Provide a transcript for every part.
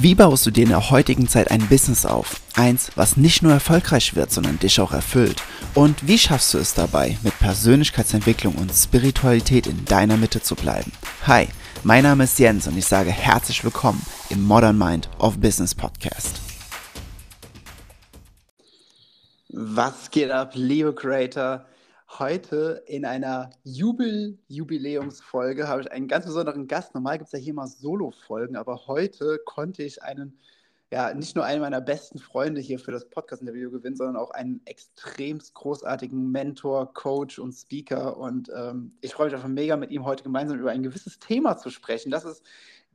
Wie baust du dir in der heutigen Zeit ein Business auf? Eins, was nicht nur erfolgreich wird, sondern dich auch erfüllt. Und wie schaffst du es dabei, mit Persönlichkeitsentwicklung und Spiritualität in deiner Mitte zu bleiben? Hi, mein Name ist Jens und ich sage herzlich willkommen im Modern Mind of Business Podcast. Was geht ab, liebe Creator? Heute in einer Jubel Jubiläumsfolge habe ich einen ganz besonderen Gast. Normal gibt es ja hier mal Solo-Folgen, aber heute konnte ich einen, ja, nicht nur einen meiner besten Freunde hier für das Podcast-Interview gewinnen, sondern auch einen extrem großartigen Mentor, Coach und Speaker. Und ähm, ich freue mich einfach mega, mit ihm heute gemeinsam über ein gewisses Thema zu sprechen. Das ist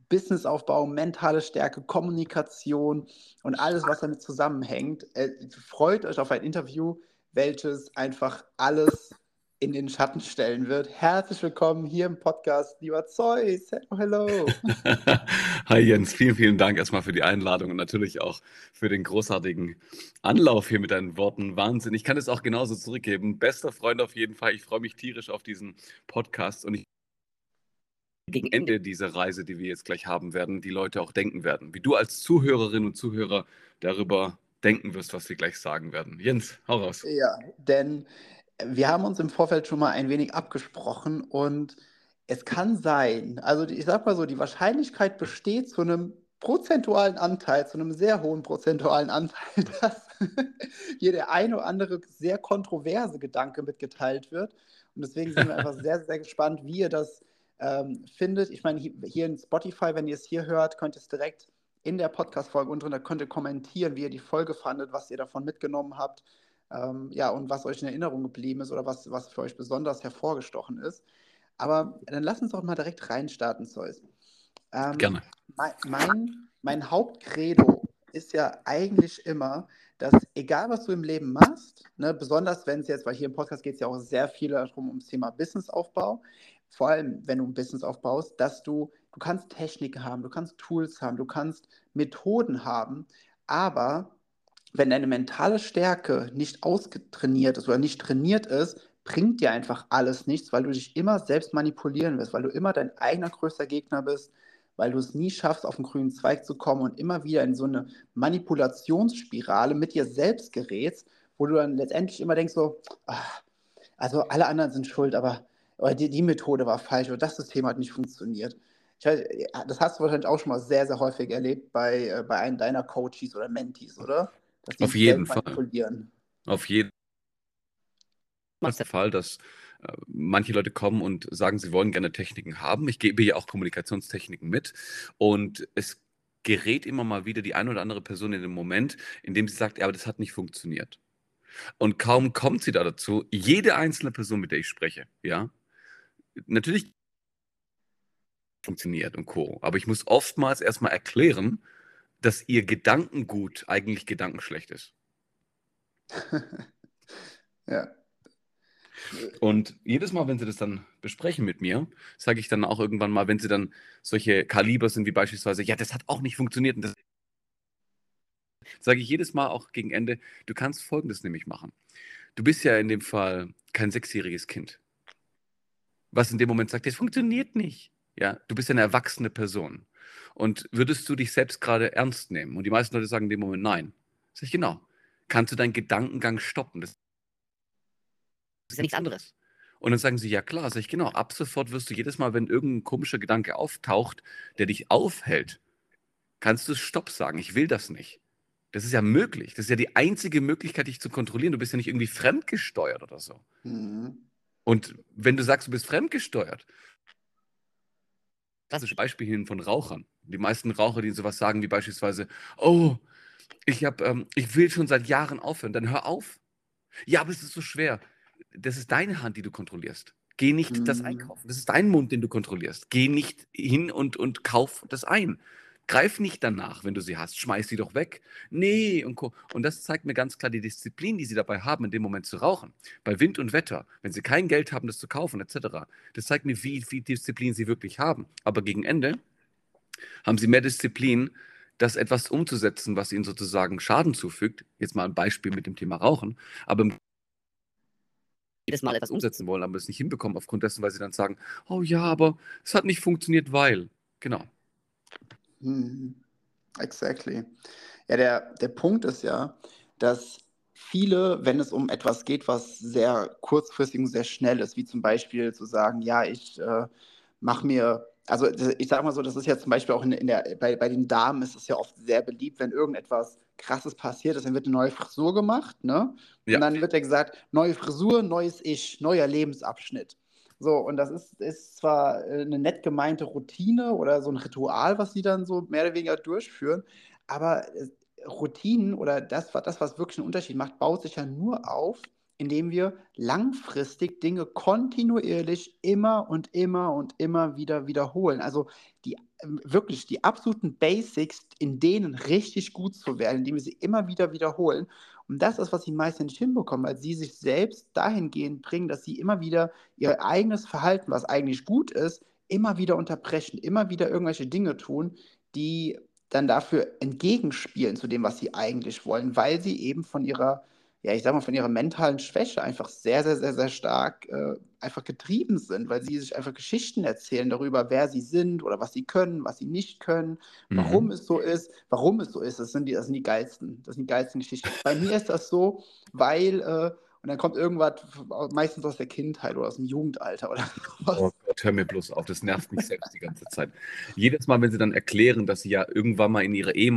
Businessaufbau, mentale Stärke, Kommunikation und alles, was damit zusammenhängt. Äh, freut euch auf ein Interview welches einfach alles in den Schatten stellen wird. Herzlich willkommen hier im Podcast, lieber Zeus. Hello, hello. Hi Jens, vielen, vielen Dank erstmal für die Einladung und natürlich auch für den großartigen Anlauf hier mit deinen Worten. Wahnsinn. Ich kann es auch genauso zurückgeben. Bester Freund auf jeden Fall. Ich freue mich tierisch auf diesen Podcast und ich gegen Ende dieser Reise, die wir jetzt gleich haben werden, die Leute auch denken werden. Wie du als Zuhörerin und Zuhörer darüber denken wirst, was wir gleich sagen werden. Jens, hau raus. Ja, denn wir haben uns im Vorfeld schon mal ein wenig abgesprochen und es kann sein, also ich sag mal so, die Wahrscheinlichkeit besteht zu einem prozentualen Anteil, zu einem sehr hohen prozentualen Anteil, dass hier der eine oder andere sehr kontroverse Gedanke mitgeteilt wird. Und deswegen sind wir einfach sehr, sehr gespannt, wie ihr das ähm, findet. Ich meine, hier in Spotify, wenn ihr es hier hört, könnt ihr es direkt in der Podcast-Folge unten drunter könnt ihr kommentieren, wie ihr die Folge fandet, was ihr davon mitgenommen habt. Ähm, ja, und was euch in Erinnerung geblieben ist oder was, was für euch besonders hervorgestochen ist. Aber dann lass uns doch mal direkt reinstarten, Zeus. Ähm, Gerne. Mein, mein, mein Hauptcredo ist ja eigentlich immer, dass egal was du im Leben machst, ne, besonders wenn es jetzt, weil hier im Podcast geht es ja auch sehr viel darum, ums Thema Businessaufbau, vor allem wenn du ein Business aufbaust, dass du Du kannst Techniken haben, du kannst Tools haben, du kannst Methoden haben, aber wenn deine mentale Stärke nicht ausgetrainiert ist oder nicht trainiert ist, bringt dir einfach alles nichts, weil du dich immer selbst manipulieren wirst, weil du immer dein eigener größter Gegner bist, weil du es nie schaffst, auf den grünen Zweig zu kommen und immer wieder in so eine Manipulationsspirale mit dir selbst gerätst, wo du dann letztendlich immer denkst so, ach, also alle anderen sind schuld, aber die, die Methode war falsch oder das System hat nicht funktioniert. Weiß, das hast du wahrscheinlich auch schon mal sehr, sehr häufig erlebt bei, äh, bei einem deiner Coaches oder Mentees, oder? Auf jeden Fall. Auf jeden Fall. der Fall, dass äh, manche Leute kommen und sagen, sie wollen gerne Techniken haben. Ich gebe ja auch Kommunikationstechniken mit und es gerät immer mal wieder die eine oder andere Person in den Moment, in dem sie sagt, ja, aber das hat nicht funktioniert. Und kaum kommt sie da dazu, jede einzelne Person, mit der ich spreche, ja, natürlich funktioniert und Co. Aber ich muss oftmals erstmal erklären, dass ihr Gedankengut eigentlich gedankenschlecht ist. ja. Und jedes Mal, wenn sie das dann besprechen mit mir, sage ich dann auch irgendwann mal, wenn sie dann solche Kaliber sind wie beispielsweise, ja, das hat auch nicht funktioniert. Und das sage ich jedes Mal auch gegen Ende, du kannst Folgendes nämlich machen. Du bist ja in dem Fall kein sechsjähriges Kind, was in dem Moment sagt, das funktioniert nicht. Ja, du bist ja eine erwachsene Person. Und würdest du dich selbst gerade ernst nehmen? Und die meisten Leute sagen in dem Moment nein. Sag ich, genau. Kannst du deinen Gedankengang stoppen? Das ist ja nichts anderes. Und dann sagen sie, ja klar, sag ich, genau, ab sofort wirst du jedes Mal, wenn irgendein komischer Gedanke auftaucht, der dich aufhält, kannst du Stopp sagen. Ich will das nicht. Das ist ja möglich. Das ist ja die einzige Möglichkeit, dich zu kontrollieren. Du bist ja nicht irgendwie fremdgesteuert oder so. Mhm. Und wenn du sagst, du bist fremdgesteuert klassische Beispiel hin von Rauchern. Die meisten Raucher, die sowas sagen, wie beispielsweise, oh, ich, hab, ähm, ich will schon seit Jahren aufhören, dann hör auf. Ja, aber es ist so schwer. Das ist deine Hand, die du kontrollierst. Geh nicht mhm. das einkaufen. Das ist dein Mund, den du kontrollierst. Geh nicht hin und, und kauf das ein. Greif nicht danach, wenn du sie hast. Schmeiß sie doch weg. Nee, und, und das zeigt mir ganz klar die Disziplin, die sie dabei haben, in dem Moment zu rauchen. Bei Wind und Wetter, wenn sie kein Geld haben, das zu kaufen, etc. Das zeigt mir, wie viel Disziplin sie wirklich haben. Aber gegen Ende haben sie mehr Disziplin, das etwas umzusetzen, was ihnen sozusagen Schaden zufügt. Jetzt mal ein Beispiel mit dem Thema Rauchen. Aber jedes Mal etwas umsetzen wollen, aber es nicht hinbekommen aufgrund dessen, weil sie dann sagen, oh ja, aber es hat nicht funktioniert, weil. Genau. Hm. Exactly. Ja, der, der Punkt ist ja, dass viele, wenn es um etwas geht, was sehr kurzfristig und sehr schnell ist, wie zum Beispiel zu sagen, ja, ich äh, mache mir, also ich sage mal so, das ist ja zum Beispiel auch in, in der, bei, bei den Damen ist es ja oft sehr beliebt, wenn irgendetwas krasses passiert ist, dann wird eine neue Frisur gemacht, ne? Ja. Und dann wird ja gesagt, neue Frisur, neues Ich, neuer Lebensabschnitt. So, und das ist, ist zwar äh, eine nett gemeinte Routine oder so ein Ritual, was sie dann so mehr oder weniger durchführen, aber Routinen oder das, das, was wirklich einen Unterschied macht, baut sich ja nur auf, indem wir langfristig Dinge kontinuierlich immer und immer und immer wieder wiederholen. Also die ähm, wirklich die absoluten Basics, in denen richtig gut zu werden, indem wir sie immer wieder wiederholen. Und das ist, was sie meistens nicht hinbekommen, weil sie sich selbst dahingehend bringen, dass sie immer wieder ihr eigenes Verhalten, was eigentlich gut ist, immer wieder unterbrechen, immer wieder irgendwelche Dinge tun, die dann dafür entgegenspielen zu dem, was sie eigentlich wollen, weil sie eben von ihrer, ja, ich sag mal, von ihrer mentalen Schwäche einfach sehr, sehr, sehr, sehr stark äh, einfach getrieben sind, weil sie sich einfach Geschichten erzählen darüber, wer sie sind oder was sie können, was sie nicht können, warum mhm. es so ist, warum es so ist. Das sind die, das sind die geilsten, das sind die geilsten Geschichten. Bei mir ist das so, weil äh, und dann kommt irgendwas meistens aus der Kindheit oder aus dem Jugendalter oder was. Oh Gott, hör mir bloß auf, das nervt mich selbst die ganze Zeit. Jedes Mal, wenn sie dann erklären, dass sie ja irgendwann mal in ihrer Ehe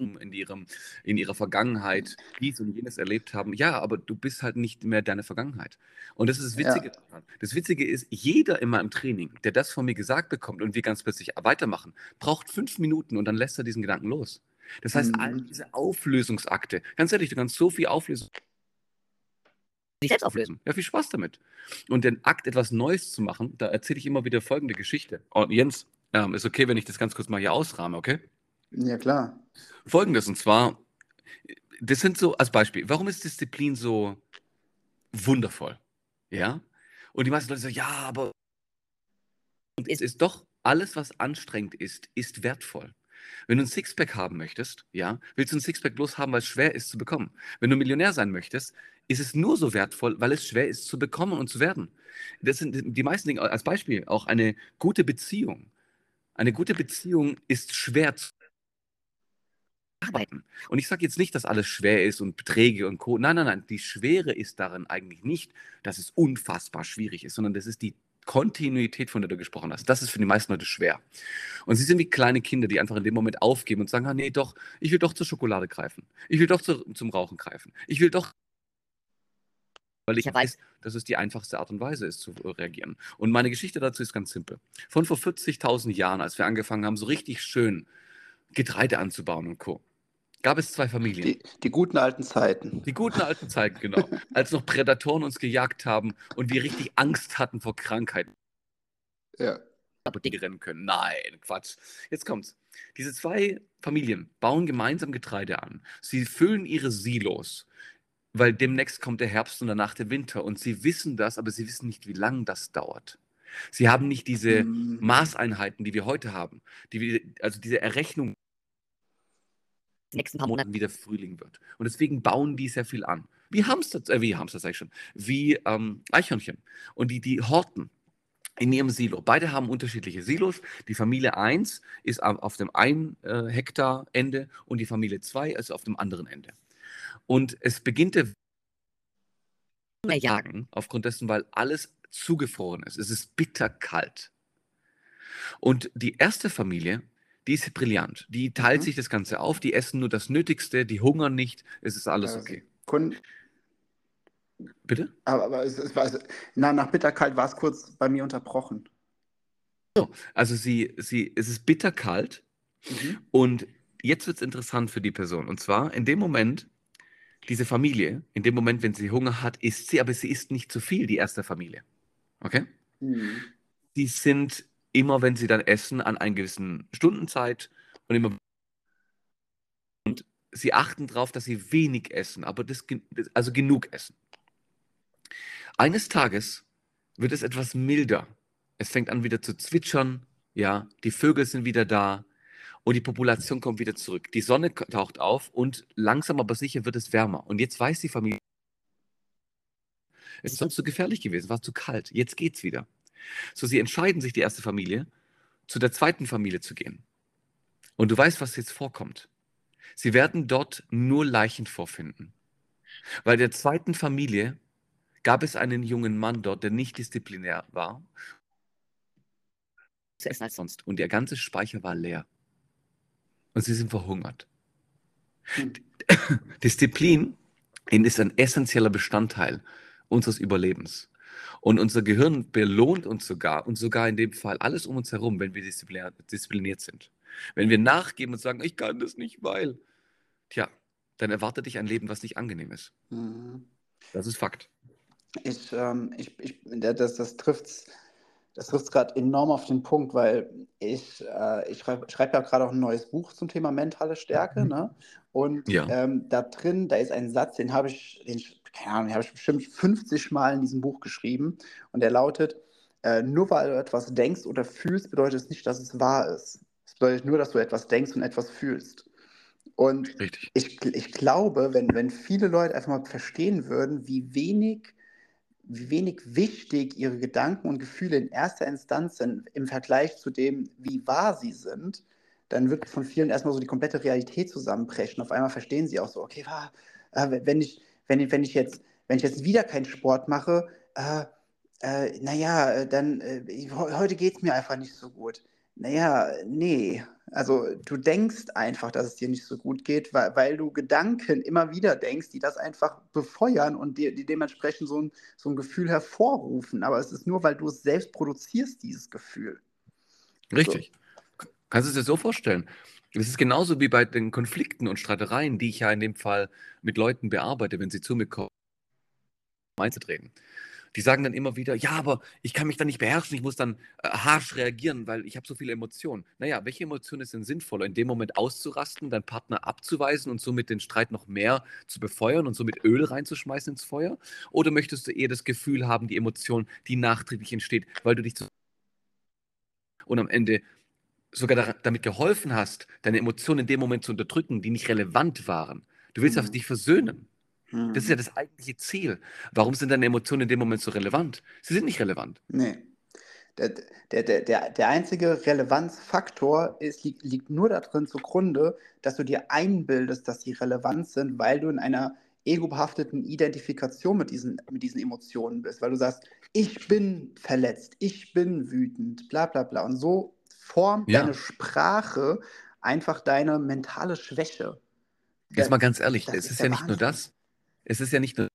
in, ihrem, in ihrer Vergangenheit dies und jenes erlebt haben. Ja, aber du bist halt nicht mehr deine Vergangenheit. Und das ist das Witzige ja. daran. Das Witzige ist, jeder immer im Training, der das von mir gesagt bekommt und wir ganz plötzlich weitermachen, braucht fünf Minuten und dann lässt er diesen Gedanken los. Das heißt, mhm. all diese Auflösungsakte, ganz ehrlich, du kannst so viel auflösen. Dich selbst auflösen. Ja, viel Spaß damit. Und den Akt, etwas Neues zu machen, da erzähle ich immer wieder folgende Geschichte. Und Jens, ähm, ist okay, wenn ich das ganz kurz mal hier ausrahme, okay? Ja, klar. Folgendes, und zwar, das sind so, als Beispiel, warum ist Disziplin so wundervoll? Ja? Und die meisten Leute sagen, ja, aber es ist doch, alles, was anstrengend ist, ist wertvoll. Wenn du ein Sixpack haben möchtest, ja, willst du ein Sixpack bloß haben, weil es schwer ist zu bekommen. Wenn du Millionär sein möchtest, ist es nur so wertvoll, weil es schwer ist zu bekommen und zu werden. Das sind die meisten Dinge, als Beispiel auch eine gute Beziehung. Eine gute Beziehung ist schwer zu arbeiten. Und ich sage jetzt nicht, dass alles schwer ist und Beträge und Co. Nein, nein, nein. Die Schwere ist darin eigentlich nicht, dass es unfassbar schwierig ist, sondern das ist die Kontinuität, von der du gesprochen hast, das ist für die meisten Leute schwer. Und sie sind wie kleine Kinder, die einfach in dem Moment aufgeben und sagen, ah, nee, doch, ich will doch zur Schokolade greifen. Ich will doch zu, zum Rauchen greifen. Ich will doch weil ich weiß, dass es die einfachste Art und Weise ist zu reagieren. Und meine Geschichte dazu ist ganz simpel. Von vor 40.000 Jahren, als wir angefangen haben, so richtig schön Getreide anzubauen und Co gab es zwei Familien. Die, die, guten alten Zeiten. Die guten alten Zeiten, genau. Als noch Prädatoren uns gejagt haben und wir richtig Angst hatten vor Krankheiten. Ja. Apotheke rennen können. Nein, Quatsch. Jetzt kommt's. Diese zwei Familien bauen gemeinsam Getreide an. Sie füllen ihre Silos, weil demnächst kommt der Herbst und danach der Winter. Und sie wissen das, aber sie wissen nicht, wie lange das dauert. Sie haben nicht diese mhm. Maßeinheiten, die wir heute haben. Die wir, also diese Errechnung den nächsten paar Monaten wieder Frühling wird. Und deswegen bauen die sehr viel an. Wie Hamster, äh, wie Hamster sag ich schon, wie ähm, Eichhörnchen. Und die, die horten in ihrem Silo. Beide haben unterschiedliche Silos. Die Familie 1 ist auf dem 1 äh, Hektar Ende und die Familie 2 ist auf dem anderen Ende. Und es beginnt der Jagen aufgrund dessen, weil alles zugefroren ist. Es ist bitterkalt. Und die erste Familie die ist brillant. Die teilt mhm. sich das Ganze auf, die essen nur das Nötigste, die hungern nicht, es ist alles okay. Kun Bitte? Aber, aber es, es war, na, nach bitterkalt war es kurz bei mir unterbrochen. So, also sie, sie, es ist bitterkalt mhm. und jetzt wird es interessant für die Person. Und zwar in dem Moment, diese Familie, in dem Moment, wenn sie Hunger hat, isst sie, aber sie isst nicht zu viel, die erste Familie. Okay? Mhm. Die sind immer wenn sie dann essen, an einer gewissen Stundenzeit und immer und sie achten darauf, dass sie wenig essen, aber das, also genug essen. Eines Tages wird es etwas milder. Es fängt an wieder zu zwitschern, ja, die Vögel sind wieder da und die Population kommt wieder zurück. Die Sonne taucht auf und langsam aber sicher wird es wärmer. Und jetzt weiß die Familie, es ist sonst zu gefährlich gewesen, war zu kalt. Jetzt geht's wieder. So, sie entscheiden sich, die erste Familie, zu der zweiten Familie zu gehen. Und du weißt, was jetzt vorkommt. Sie werden dort nur Leichen vorfinden. Weil der zweiten Familie gab es einen jungen Mann dort, der nicht disziplinär war. Zu essen als sonst. Und ihr ganzes Speicher war leer. Und sie sind verhungert. Hm. Disziplin ist ein essentieller Bestandteil unseres Überlebens. Und unser Gehirn belohnt uns sogar, und sogar in dem Fall alles um uns herum, wenn wir diszipliniert sind. Wenn wir nachgeben und sagen, ich kann das nicht, weil, tja, dann erwartet dich ein Leben, was nicht angenehm ist. Mhm. Das ist Fakt. Ich, ähm, ich, ich, das, das trifft es das trifft gerade enorm auf den Punkt, weil ich, äh, ich schreibe schreib ja gerade auch ein neues Buch zum Thema mentale Stärke. Mhm. Ne? Und ja. ähm, da drin, da ist ein Satz, den habe ich, den, keine Ahnung, den habe ich bestimmt 50 Mal in diesem Buch geschrieben. Und der lautet: äh, Nur weil du etwas denkst oder fühlst, bedeutet es nicht, dass es wahr ist. Es bedeutet nur, dass du etwas denkst und etwas fühlst. Und Richtig. Ich, ich glaube, wenn, wenn viele Leute einfach mal verstehen würden, wie wenig wie wenig wichtig ihre Gedanken und Gefühle in erster Instanz sind im Vergleich zu dem, wie wahr sie sind, dann wird von vielen erstmal so die komplette Realität zusammenbrechen. Auf einmal verstehen sie auch so, okay, äh, wenn, ich, wenn, wenn, ich jetzt, wenn ich jetzt wieder keinen Sport mache, äh, äh, naja, dann äh, heute geht es mir einfach nicht so gut. Naja, nee. Also du denkst einfach, dass es dir nicht so gut geht, weil, weil du Gedanken immer wieder denkst, die das einfach befeuern und dir, die dementsprechend so ein, so ein Gefühl hervorrufen. Aber es ist nur, weil du es selbst produzierst, dieses Gefühl. Richtig. So. Kannst du es dir so vorstellen? Es ist genauso wie bei den Konflikten und Streitereien, die ich ja in dem Fall mit Leuten bearbeite, wenn sie zu mir kommen, einzutreten die sagen dann immer wieder, ja, aber ich kann mich dann nicht beherrschen, ich muss dann äh, harsch reagieren, weil ich habe so viele Emotionen. Naja, welche Emotion ist denn sinnvoller? In dem Moment auszurasten, deinen Partner abzuweisen und somit den Streit noch mehr zu befeuern und somit Öl reinzuschmeißen ins Feuer? Oder möchtest du eher das Gefühl haben, die Emotion, die nachträglich entsteht, weil du dich zu und am Ende sogar damit geholfen hast, deine Emotionen in dem Moment zu unterdrücken, die nicht relevant waren. Du willst mhm. dich versöhnen. Das ist ja mhm. das eigentliche Ziel. Warum sind deine Emotionen in dem Moment so relevant? Sie sind nicht relevant. Nee. Der, der, der, der einzige Relevanzfaktor ist, liegt, liegt nur darin zugrunde, dass du dir einbildest, dass sie relevant sind, weil du in einer ego-behafteten Identifikation mit diesen, mit diesen Emotionen bist, weil du sagst, ich bin verletzt, ich bin wütend, bla bla bla. Und so formt ja. deine Sprache einfach deine mentale Schwäche. Jetzt mal ganz ehrlich, es ist, ist ja nicht nur das. Es ist ja nicht nur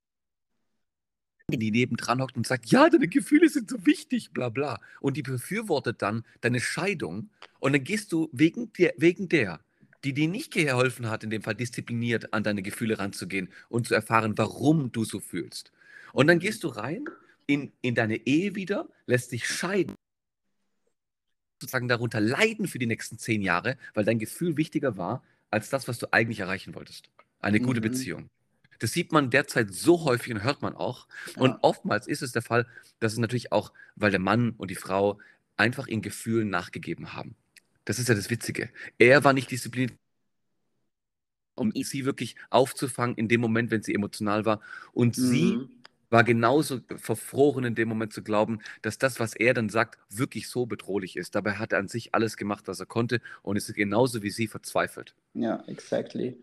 die nebendran hockt und sagt, ja, deine Gefühle sind so wichtig, bla bla. Und die befürwortet dann deine Scheidung. Und dann gehst du wegen der, wegen der, die dir nicht geholfen hat, in dem Fall diszipliniert an deine Gefühle ranzugehen und zu erfahren, warum du so fühlst. Und dann gehst du rein in, in deine Ehe wieder, lässt dich scheiden, sozusagen darunter leiden für die nächsten zehn Jahre, weil dein Gefühl wichtiger war als das, was du eigentlich erreichen wolltest. Eine gute mhm. Beziehung. Das sieht man derzeit so häufig und hört man auch. Ja. Und oftmals ist es der Fall, dass es natürlich auch, weil der Mann und die Frau einfach ihren Gefühlen nachgegeben haben. Das ist ja das Witzige. Er war nicht diszipliniert, um sie wirklich aufzufangen in dem Moment, wenn sie emotional war. Und mhm. sie war genauso verfroren in dem Moment zu glauben, dass das, was er dann sagt, wirklich so bedrohlich ist. Dabei hat er an sich alles gemacht, was er konnte und ist genauso wie sie verzweifelt. Ja, exactly.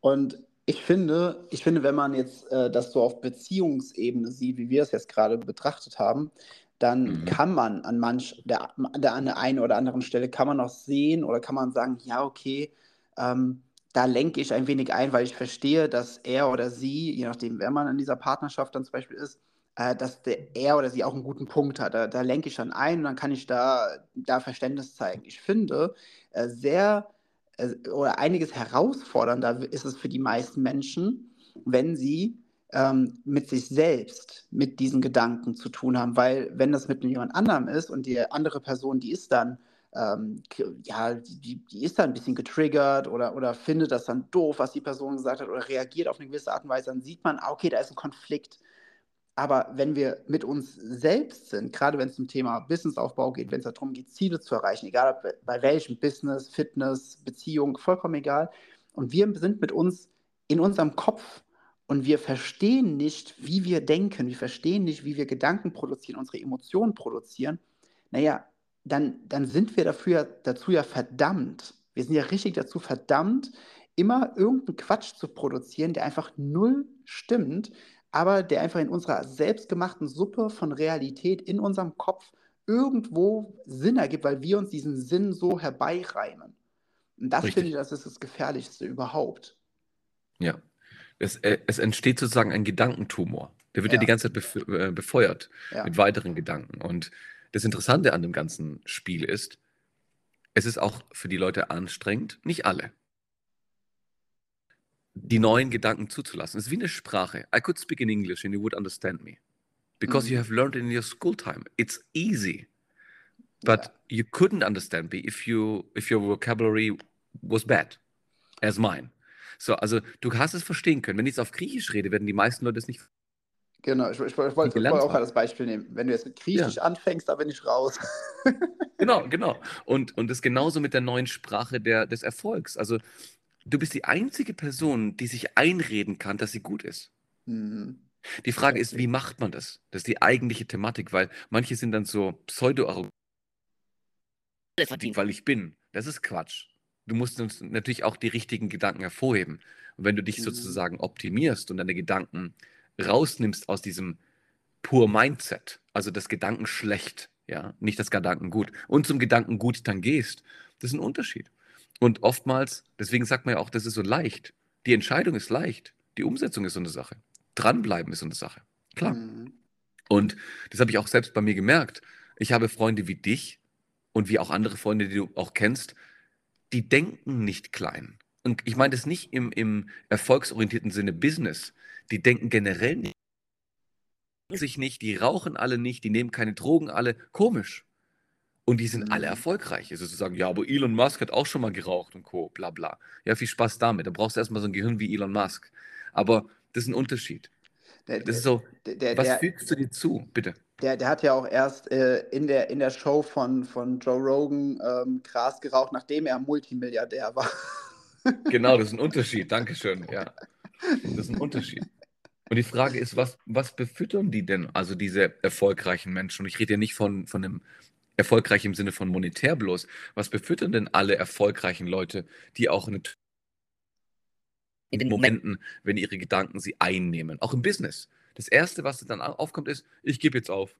Und ich finde, ich finde, wenn man jetzt äh, das so auf Beziehungsebene sieht, wie wir es jetzt gerade betrachtet haben, dann mhm. kann man an manch, der, der, an der einen oder anderen Stelle kann man auch sehen oder kann man sagen, ja, okay, ähm, da lenke ich ein wenig ein, weil ich verstehe, dass er oder sie, je nachdem, wer man in dieser Partnerschaft dann zum Beispiel ist, äh, dass der, er oder sie auch einen guten Punkt hat. Da, da lenke ich dann ein und dann kann ich da, da Verständnis zeigen. Ich finde, äh, sehr äh, oder einiges herausfordernder ist es für die meisten Menschen, wenn sie ähm, mit sich selbst, mit diesen Gedanken zu tun haben. Weil wenn das mit jemand anderem ist und die andere Person, die ist dann, ähm, ja, die, die ist dann ein bisschen getriggert oder, oder findet das dann doof, was die Person gesagt hat oder reagiert auf eine gewisse Art und Weise, dann sieht man, ah, okay, da ist ein Konflikt. Aber wenn wir mit uns selbst sind, gerade wenn es zum Thema Businessaufbau geht, wenn es darum geht, Ziele zu erreichen, egal bei welchem Business, Fitness, Beziehung, vollkommen egal, und wir sind mit uns in unserem Kopf und wir verstehen nicht, wie wir denken, wir verstehen nicht, wie wir Gedanken produzieren, unsere Emotionen produzieren, naja, dann, dann sind wir dafür, dazu ja verdammt, Wir sind ja richtig dazu verdammt, immer irgendeinen Quatsch zu produzieren, der einfach null stimmt, aber der einfach in unserer selbstgemachten Suppe von Realität in unserem Kopf irgendwo Sinn ergibt, weil wir uns diesen Sinn so herbeireimen. Und das Richtig. finde ich, das ist das Gefährlichste überhaupt. Ja. Es, äh, es entsteht sozusagen ein Gedankentumor. Der wird ja, Ja. die ganze Zeit äh, befeuert Ja. mit weiteren Gedanken. Und das Interessante an dem ganzen Spiel ist, es ist auch für die Leute anstrengend, nicht alle, die neuen Gedanken zuzulassen. Es ist wie eine Sprache. I could speak in English and you would understand me. Because you Mhm. have learned in your school time. It's easy. But you couldn't understand me if you if your vocabulary was bad, as mine. So, also du hast es verstehen können. Wenn ich jetzt auf Griechisch rede, werden die meisten Leute es nicht. Genau, ich, ich, ich wollte gelernt auch gerade das Beispiel nehmen. Wenn du jetzt mit Griechisch anfängst, da bin ich raus. Genau, genau. Und und das genauso mit der neuen Sprache der des Erfolgs. Also du bist die einzige Person, die sich einreden kann, dass sie gut ist. Mhm. Die Frage ist, wie macht man das? Das ist die eigentliche Thematik, weil manche sind dann so pseudo weil ich bin. Das ist Quatsch. Du musst uns natürlich auch die richtigen Gedanken hervorheben. Und wenn du dich Mhm. sozusagen optimierst und deine Gedanken rausnimmst aus diesem pur Mindset, also das Gedanken schlecht, ja, nicht das Gedanken gut, und zum Gedanken gut dann gehst, das ist ein Unterschied. Und oftmals, deswegen sagt man ja auch, das ist so leicht. Die Entscheidung ist leicht, die Umsetzung ist so eine Sache. Dranbleiben ist so eine Sache. Klar. Mhm. Und das habe ich auch selbst bei mir gemerkt. Ich habe Freunde wie dich und wie auch andere Freunde, die du auch kennst, die denken nicht klein. Und ich meine das nicht im, im erfolgsorientierten Sinne Business. Die denken generell nicht. sich nicht, die rauchen alle nicht, die nehmen keine Drogen alle. Komisch. Und die sind Mhm. alle erfolgreich. Also zu sagen, ja, aber Elon Musk hat auch schon mal geraucht und Co. bla bla. Ja, viel Spaß damit. Da brauchst du erstmal so ein Gehirn wie Elon Musk. Aber das ist ein Unterschied. Der, Das ist so, der, der, was fügst du dir zu? Bitte. der, der hat ja auch erst äh, in, der, in der Show von, von Joe Rogan ähm, Gras geraucht, nachdem er Multimilliardär war. Genau, das ist ein Unterschied. Dankeschön. Ja, das ist ein Unterschied. Und die Frage ist, was, was befüttern die denn, also diese erfolgreichen Menschen? Und ich rede ja nicht von, von einem erfolgreich im Sinne von monetär bloß. Was befüttern denn alle erfolgreichen Leute, die auch eine in den Momenten, wenn ihre Gedanken sie einnehmen, auch im Business. Das Erste, was dann au- aufkommt, ist, ich gebe jetzt auf.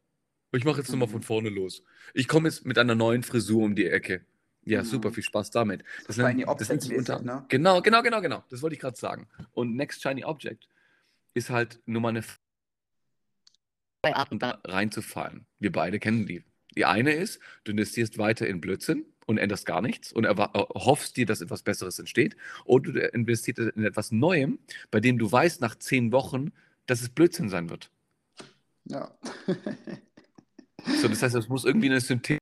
Ich mache jetzt nochmal Mhm. von vorne los. Ich komme jetzt mit einer neuen Frisur um die Ecke. Ja, Mhm. super, viel Spaß damit. Das, Shiny nennt, das nennt sich unter ne? Genau, genau, genau, genau. Das wollte ich gerade sagen. Und Next Shiny Object ist halt nur mal eine und da reinzufallen. Wir beide kennen die. Die eine ist, du investierst weiter in Blödsinn und änderst gar nichts und äh, hoffst dir, dass etwas Besseres entsteht. Oder du investierst in etwas Neuem, bei dem du weißt nach zehn Wochen, dass es Blödsinn sein wird. Ja. So, das heißt, es muss irgendwie eine Synthese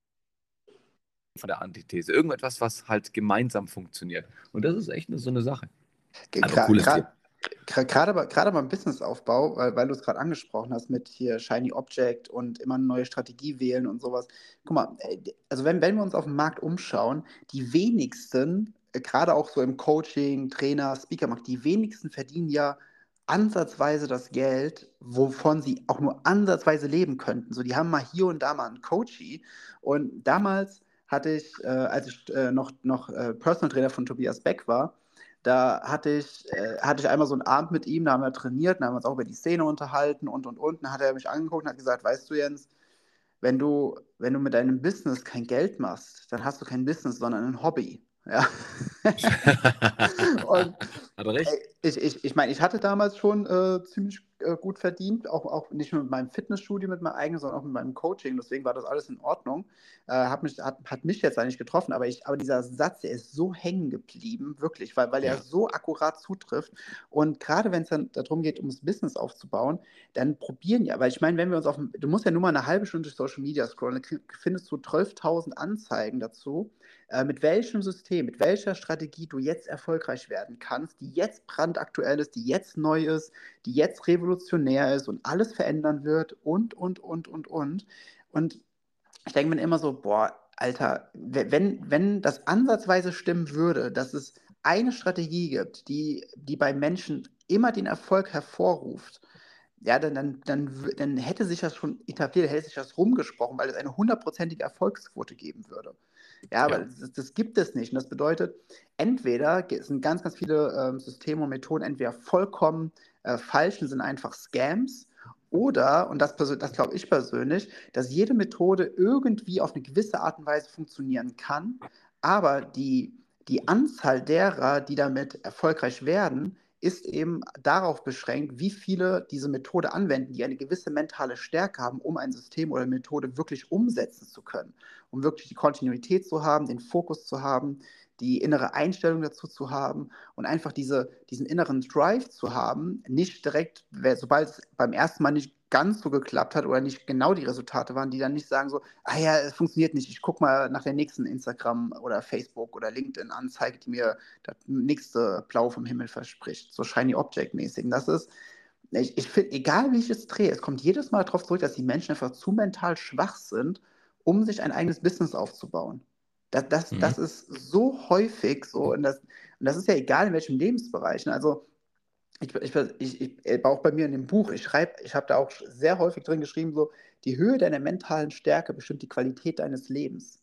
von der Antithese. Irgendetwas, was halt gemeinsam funktioniert. Und das ist echt eine, so eine Sache. Aber Gerade gerade beim Businessaufbau, weil, weil du es gerade angesprochen hast mit hier Shiny Object und immer eine neue Strategie wählen und sowas. Guck mal, äh, also wenn, wenn wir uns auf dem Markt umschauen, die wenigsten, äh, gerade auch so im Coaching, Trainer, Speakermarkt, die wenigsten verdienen ja ansatzweise das Geld, wovon sie auch nur ansatzweise leben könnten. So, die haben mal hier und da mal einen Coachie. Und damals hatte ich, äh, als ich äh, noch, noch äh, Personal Trainer von Tobias Beck war, da hatte ich, äh, hatte ich einmal so einen Abend mit ihm, da haben wir trainiert, da haben wir uns auch über die Szene unterhalten und und und. Dann hat er mich angeguckt und hat gesagt, weißt du, Jens, wenn du, wenn du mit deinem Business kein Geld machst, dann hast du kein Business, sondern ein Hobby. Ja. und Hat er recht? Ich, ich, ich meine, ich hatte damals schon äh, ziemlich äh, gut verdient, auch, auch nicht nur mit meinem Fitnessstudio, mit meinem eigenen, sondern auch mit meinem Coaching. Deswegen war das alles in Ordnung. Äh, hat, mich, hat, hat mich jetzt eigentlich getroffen, aber, ich, aber dieser Satz, der ist so hängen geblieben, wirklich, weil, weil Ja. er so akkurat zutrifft. Und gerade wenn es dann darum geht, ums Business aufzubauen, dann probieren ja, weil ich meine, wenn wir uns auf, du musst ja nur mal eine halbe Stunde durch Social Media scrollen, dann findest du 12.000 Anzeigen dazu, äh, mit welchem System, mit welcher Strategie du jetzt erfolgreich werden kannst, die jetzt brandaktuell ist, die jetzt neu ist, die jetzt revolutionär ist und alles verändern wird und, und, und, und, und. Und ich denke mir immer so, boah, Alter, we- wenn, wenn das ansatzweise stimmen würde, dass es eine Strategie gibt, die, die bei Menschen immer den Erfolg hervorruft, ja, dann, dann, dann, dann hätte sich das schon etabliert, hätte sich das rumgesprochen, weil es eine hundertprozentige Erfolgsquote geben würde. Ja, aber ja. Das, das, gibt es nicht. Und das bedeutet, entweder sind ganz, ganz viele ähm, Systeme und Methoden entweder vollkommen äh, falsch und sind einfach Scams oder, und das, das glaube ich persönlich, dass jede Methode irgendwie auf eine gewisse Art und Weise funktionieren kann, aber die, die Anzahl derer, die damit erfolgreich werden, ist eben darauf beschränkt, wie viele diese Methode anwenden, die eine gewisse mentale Stärke haben, um ein System oder Methode wirklich umsetzen zu können, um wirklich die Kontinuität zu haben, den Fokus zu haben, die innere Einstellung dazu zu haben und einfach diese, diesen inneren Drive zu haben, nicht direkt, sobald es beim ersten Mal nicht ganz so geklappt hat oder nicht genau die Resultate waren, die dann nicht sagen so, ah ja, es funktioniert nicht, ich gucke mal nach der nächsten Instagram oder Facebook oder LinkedIn-Anzeige, die mir das nächste Blau vom Himmel verspricht, so Shiny Object-mäßig. Das ist, ich, ich finde, egal wie ich es drehe, es kommt jedes Mal darauf zurück, dass die Menschen einfach zu mental schwach sind, um sich ein eigenes Business aufzubauen. Das, das, mhm. das ist so häufig so, und das, und das ist ja egal in welchem Lebensbereich. Ne? Also ich, ich, ich, äh, auch bei mir in dem Buch, ich schreibe, ich habe da auch sehr häufig drin geschrieben, so, die Höhe deiner mentalen Stärke bestimmt die Qualität deines Lebens.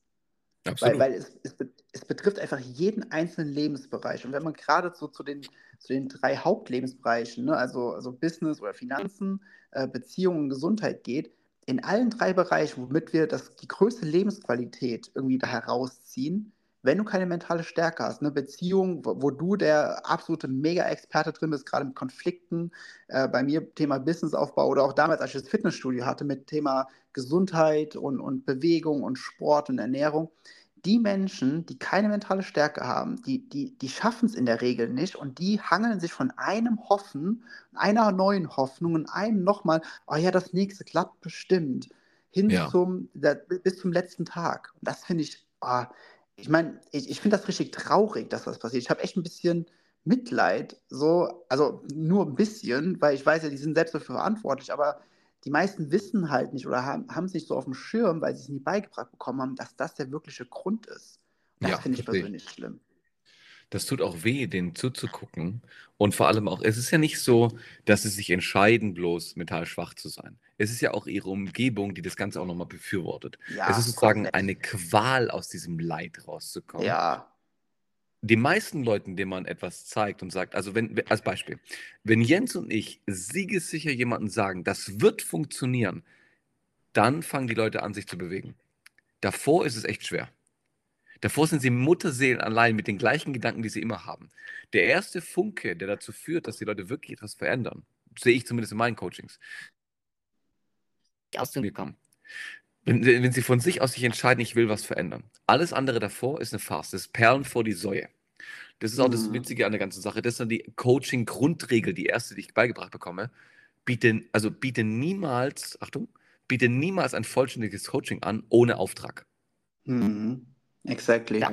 Absolut. Weil, weil es, es, es, betrifft einfach jeden einzelnen Lebensbereich. Und wenn man gerade so zu den, zu den drei Hauptlebensbereichen, ne, also, also Business oder Finanzen, äh, Beziehungen, Gesundheit geht, in allen drei Bereichen, womit wir das, die größte Lebensqualität irgendwie da herausziehen, wenn du keine mentale Stärke hast, eine Beziehung, wo, wo du der absolute Mega-Experte drin bist, gerade mit Konflikten, äh, bei mir Thema Businessaufbau oder auch damals, als ich das Fitnessstudio hatte, mit Thema Gesundheit und, und Bewegung und Sport und Ernährung. Die Menschen, die keine mentale Stärke haben, die, die, die schaffen es in der Regel nicht und die hangeln sich von einem Hoffen, einer neuen Hoffnung und einem nochmal, oh ja, das nächste klappt bestimmt, hin ja. zum, bis zum letzten Tag. Und das finde ich, oh, ich meine, ich, ich finde das richtig traurig, dass das passiert. Ich habe echt ein bisschen Mitleid, so, also nur ein bisschen, weil ich weiß ja, die sind selbst dafür verantwortlich, aber die meisten wissen halt nicht oder haben, es nicht so auf dem Schirm, weil sie es nie beigebracht bekommen haben, dass das der wirkliche Grund ist. Das ja, finde ich persönlich schlimm das tut auch weh, denen zuzugucken. Und vor allem auch, es ist ja nicht so, dass sie sich entscheiden, bloß mental schwach zu sein. Es ist ja auch ihre Umgebung, die das Ganze auch nochmal befürwortet. Ja, es ist sozusagen komplett. eine Qual, aus diesem Leid rauszukommen. Ja. Die meisten Leuten, denen man etwas zeigt und sagt, also wenn, als Beispiel, wenn Jens und ich siegessicher jemanden sagen, das wird funktionieren, dann fangen die Leute an, sich zu bewegen. Davor ist es echt schwer. Davor sind sie Mutterseelen allein mit den gleichen Gedanken, die sie immer haben. Der erste Funke, der dazu führt, dass die Leute wirklich etwas verändern, sehe ich zumindest in meinen Coachings, aus mir kommen. Wenn, wenn, sie von sich aus sich entscheiden, ich will was verändern. Alles andere davor ist eine Farce. Das ist Perlen vor die Säue. Das ist auch das mhm. Witzige an der ganzen Sache. Das ist dann die Coaching-Grundregel, die erste, die ich beigebracht bekomme. Biete, also biete niemals, Achtung, biete niemals ein vollständiges Coaching an ohne Auftrag. Mhm. Exactly.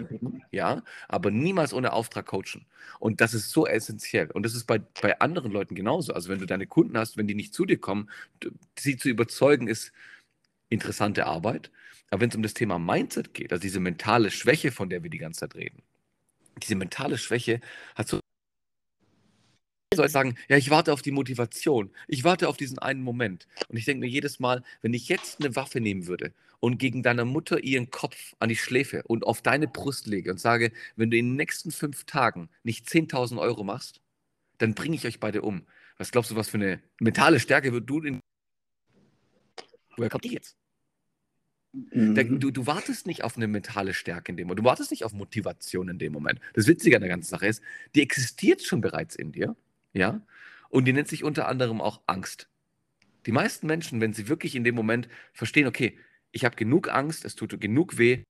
Ja, aber niemals ohne Auftrag coachen. Und das ist so essentiell. Und das ist bei, bei anderen Leuten genauso. Also wenn du deine Kunden hast, wenn die nicht zu dir kommen, sie zu überzeugen, ist interessante Arbeit. Aber wenn es um das Thema Mindset geht, also diese mentale Schwäche, von der wir die ganze Zeit reden, diese mentale Schwäche hat so soll sagen, ja, ich warte auf die Motivation. Ich warte auf diesen einen Moment. Und ich denke mir jedes Mal, wenn ich jetzt eine Waffe nehmen würde und gegen deiner Mutter ihren Kopf an die Schläfe und auf deine Brust lege und sage, wenn du in den nächsten fünf Tagen nicht 10.000 Euro machst, dann bringe ich euch beide um. Was glaubst du, was für eine mentale Stärke wird du in. Woher kommt die jetzt? Mhm. Du, du, wartest nicht auf eine mentale Stärke in dem Moment. Du wartest nicht auf Motivation in dem Moment. Das Witzige an der ganzen Sache ist, die existiert schon bereits in dir. Ja? Und die nennt sich unter anderem auch Angst. Die meisten Menschen, wenn sie wirklich in dem Moment verstehen, okay, ich habe genug Angst, es tut genug weh,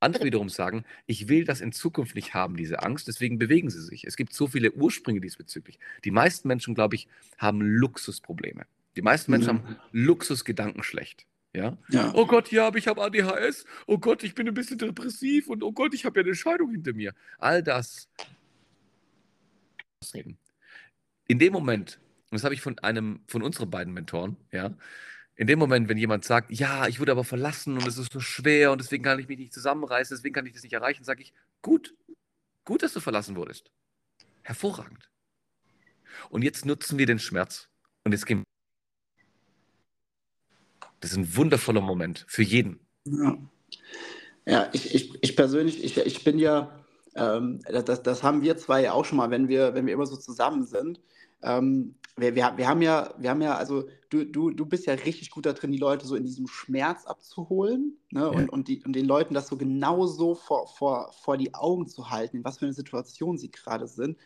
andere wiederum sagen, ich will das in Zukunft nicht haben, diese Angst, deswegen bewegen sie sich. Es gibt so viele Ursprünge diesbezüglich. Die meisten Menschen, glaube ich, haben Luxusprobleme. Die meisten Menschen mhm. haben Luxusgedanken schlecht. Ja? ja? Oh Gott, ja, aber ich habe ADHS. Oh Gott, ich bin ein bisschen depressiv und oh Gott, ich habe ja eine Scheidung hinter mir. All das reden. In dem Moment, das habe ich von einem, von unseren beiden Mentoren, ja, in dem Moment, wenn jemand sagt, ja, ich wurde aber verlassen und es ist so schwer und deswegen kann ich mich nicht zusammenreißen, deswegen kann ich das nicht erreichen, sage ich, gut, gut, dass du verlassen wurdest. Hervorragend. Und jetzt nutzen wir den Schmerz und jetzt gehen Das ist ein wundervoller Moment für jeden. Ja. Ja, ich, ich, ich persönlich, ich, ich bin ja, ähm, das, das haben wir zwei ja auch schon mal, wenn wir, wenn wir immer so zusammen sind. Ähm, wir, wir, wir haben ja, wir haben ja, also du, du, du bist ja richtig gut da drin, die Leute so in diesem Schmerz abzuholen ne? Ja. und, und, die, und den Leuten das so genau so vor, vor, vor die Augen zu halten, in was für eine Situation sie gerade sind.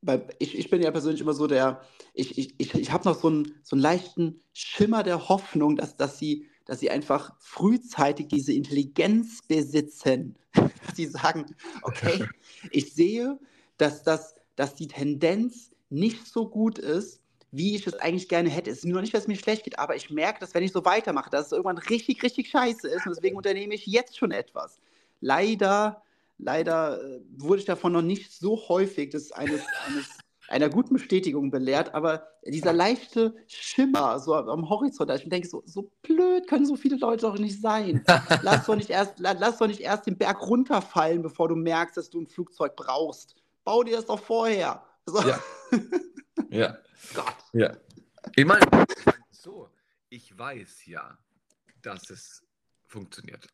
Weil ich, ich bin ja persönlich immer so der, ich, ich, ich, ich habe noch so einen, so einen leichten Schimmer der Hoffnung, dass, dass, sie, dass sie einfach frühzeitig diese Intelligenz besitzen. dass sie sagen, okay, ich sehe, dass, das, dass die Tendenz nicht so gut ist, wie ich es eigentlich gerne hätte. Es ist nur nicht, dass es mir schlecht geht, aber ich merke, dass wenn ich so weitermache, dass es irgendwann richtig, richtig scheiße ist und deswegen unternehme ich jetzt schon etwas. Leider, leider äh, wurde ich davon noch nicht so häufig des eines, eines einer guten Bestätigung belehrt, aber dieser leichte Schimmer so am Horizont, ich denke, so, so blöd können so viele Leute doch nicht sein. Lass doch nicht, erst, lass doch nicht erst den Berg runterfallen, bevor du merkst, dass du ein Flugzeug brauchst. Bau dir das doch vorher. So. Ja. ja. Gott. Ja. Ich meine, so, ich weiß ja, dass es funktioniert.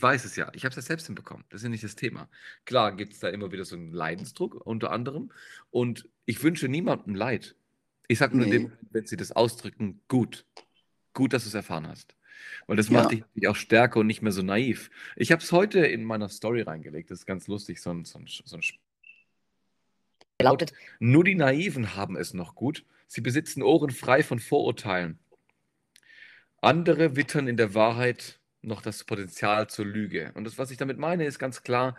Ich weiß es ja. Ich habe es ja selbst hinbekommen. Das ist ja nicht das Thema. Klar gibt es da immer wieder so einen Leidensdruck unter anderem. Und ich wünsche niemandem Leid. Ich sage nur, nee. dem, wenn sie das ausdrücken, gut. Gut, dass du es erfahren hast. Weil das macht ja. dich auch stärker und nicht mehr so naiv. Ich habe es heute in meiner Story reingelegt. Das ist ganz lustig, so ein, so ein, so ein lautet, nur die Naiven haben es noch gut. Sie besitzen Ohren frei von Vorurteilen. Andere wittern in der Wahrheit noch das Potenzial zur Lüge. Und das, was ich damit meine, ist ganz klar,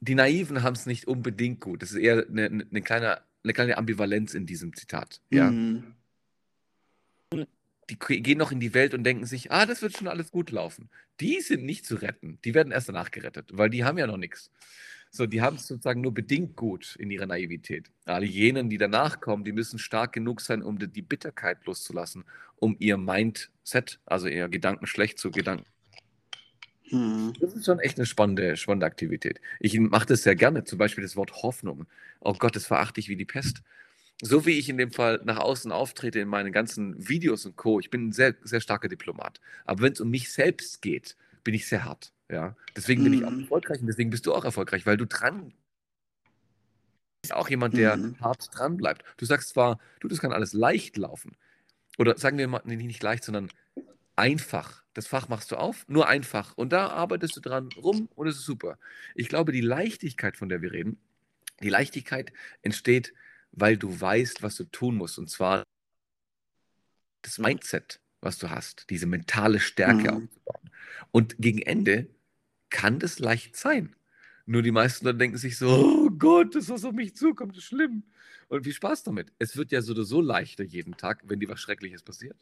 die Naiven haben es nicht unbedingt gut. Das ist eher eine, eine, kleine, eine kleine Ambivalenz in diesem Zitat. Ja? Mhm. Die gehen noch in die Welt und denken sich, ah, das wird schon alles gut laufen. Die sind nicht zu retten. Die werden erst danach gerettet, weil die haben ja noch nichts. So, die haben es sozusagen nur bedingt gut in ihrer Naivität. Alle jenen, die danach kommen, die müssen stark genug sein, um die, Bitterkeit loszulassen, um ihr Mindset, also ihr Gedanken schlecht zu Gedanken. Hm. Das ist schon echt eine spannende, spannende Aktivität. Ich mache das sehr gerne, zum Beispiel das Wort Hoffnung. Oh Gott, das verachte ich wie die Pest. So wie ich in dem Fall nach außen auftrete in meinen ganzen Videos und Co. Ich bin ein sehr, sehr starker Diplomat. Aber wenn es um mich selbst geht, bin ich sehr hart. Ja, deswegen bin ich auch mhm. erfolgreich und deswegen bist du auch erfolgreich, weil du dran bist auch jemand, der mhm. hart dran bleibt. Du sagst zwar, du, das kann alles leicht laufen. Oder sagen wir mal, nee, nicht leicht, sondern einfach. Das Fach machst du auf, nur einfach. Und da arbeitest du dran rum und es ist super. Ich glaube, die Leichtigkeit, von der wir reden, die Leichtigkeit entsteht, weil du weißt, was du tun musst. Und zwar das Mindset, was du hast, diese mentale Stärke mhm. aufzubauen. Und gegen Ende kann das leicht sein. Nur die meisten dann denken sich so, oh Gott, das, was auf mich zukommt, ist schlimm. Und viel Spaß damit. Es wird ja so oder so leichter jeden Tag, wenn dir was Schreckliches passiert.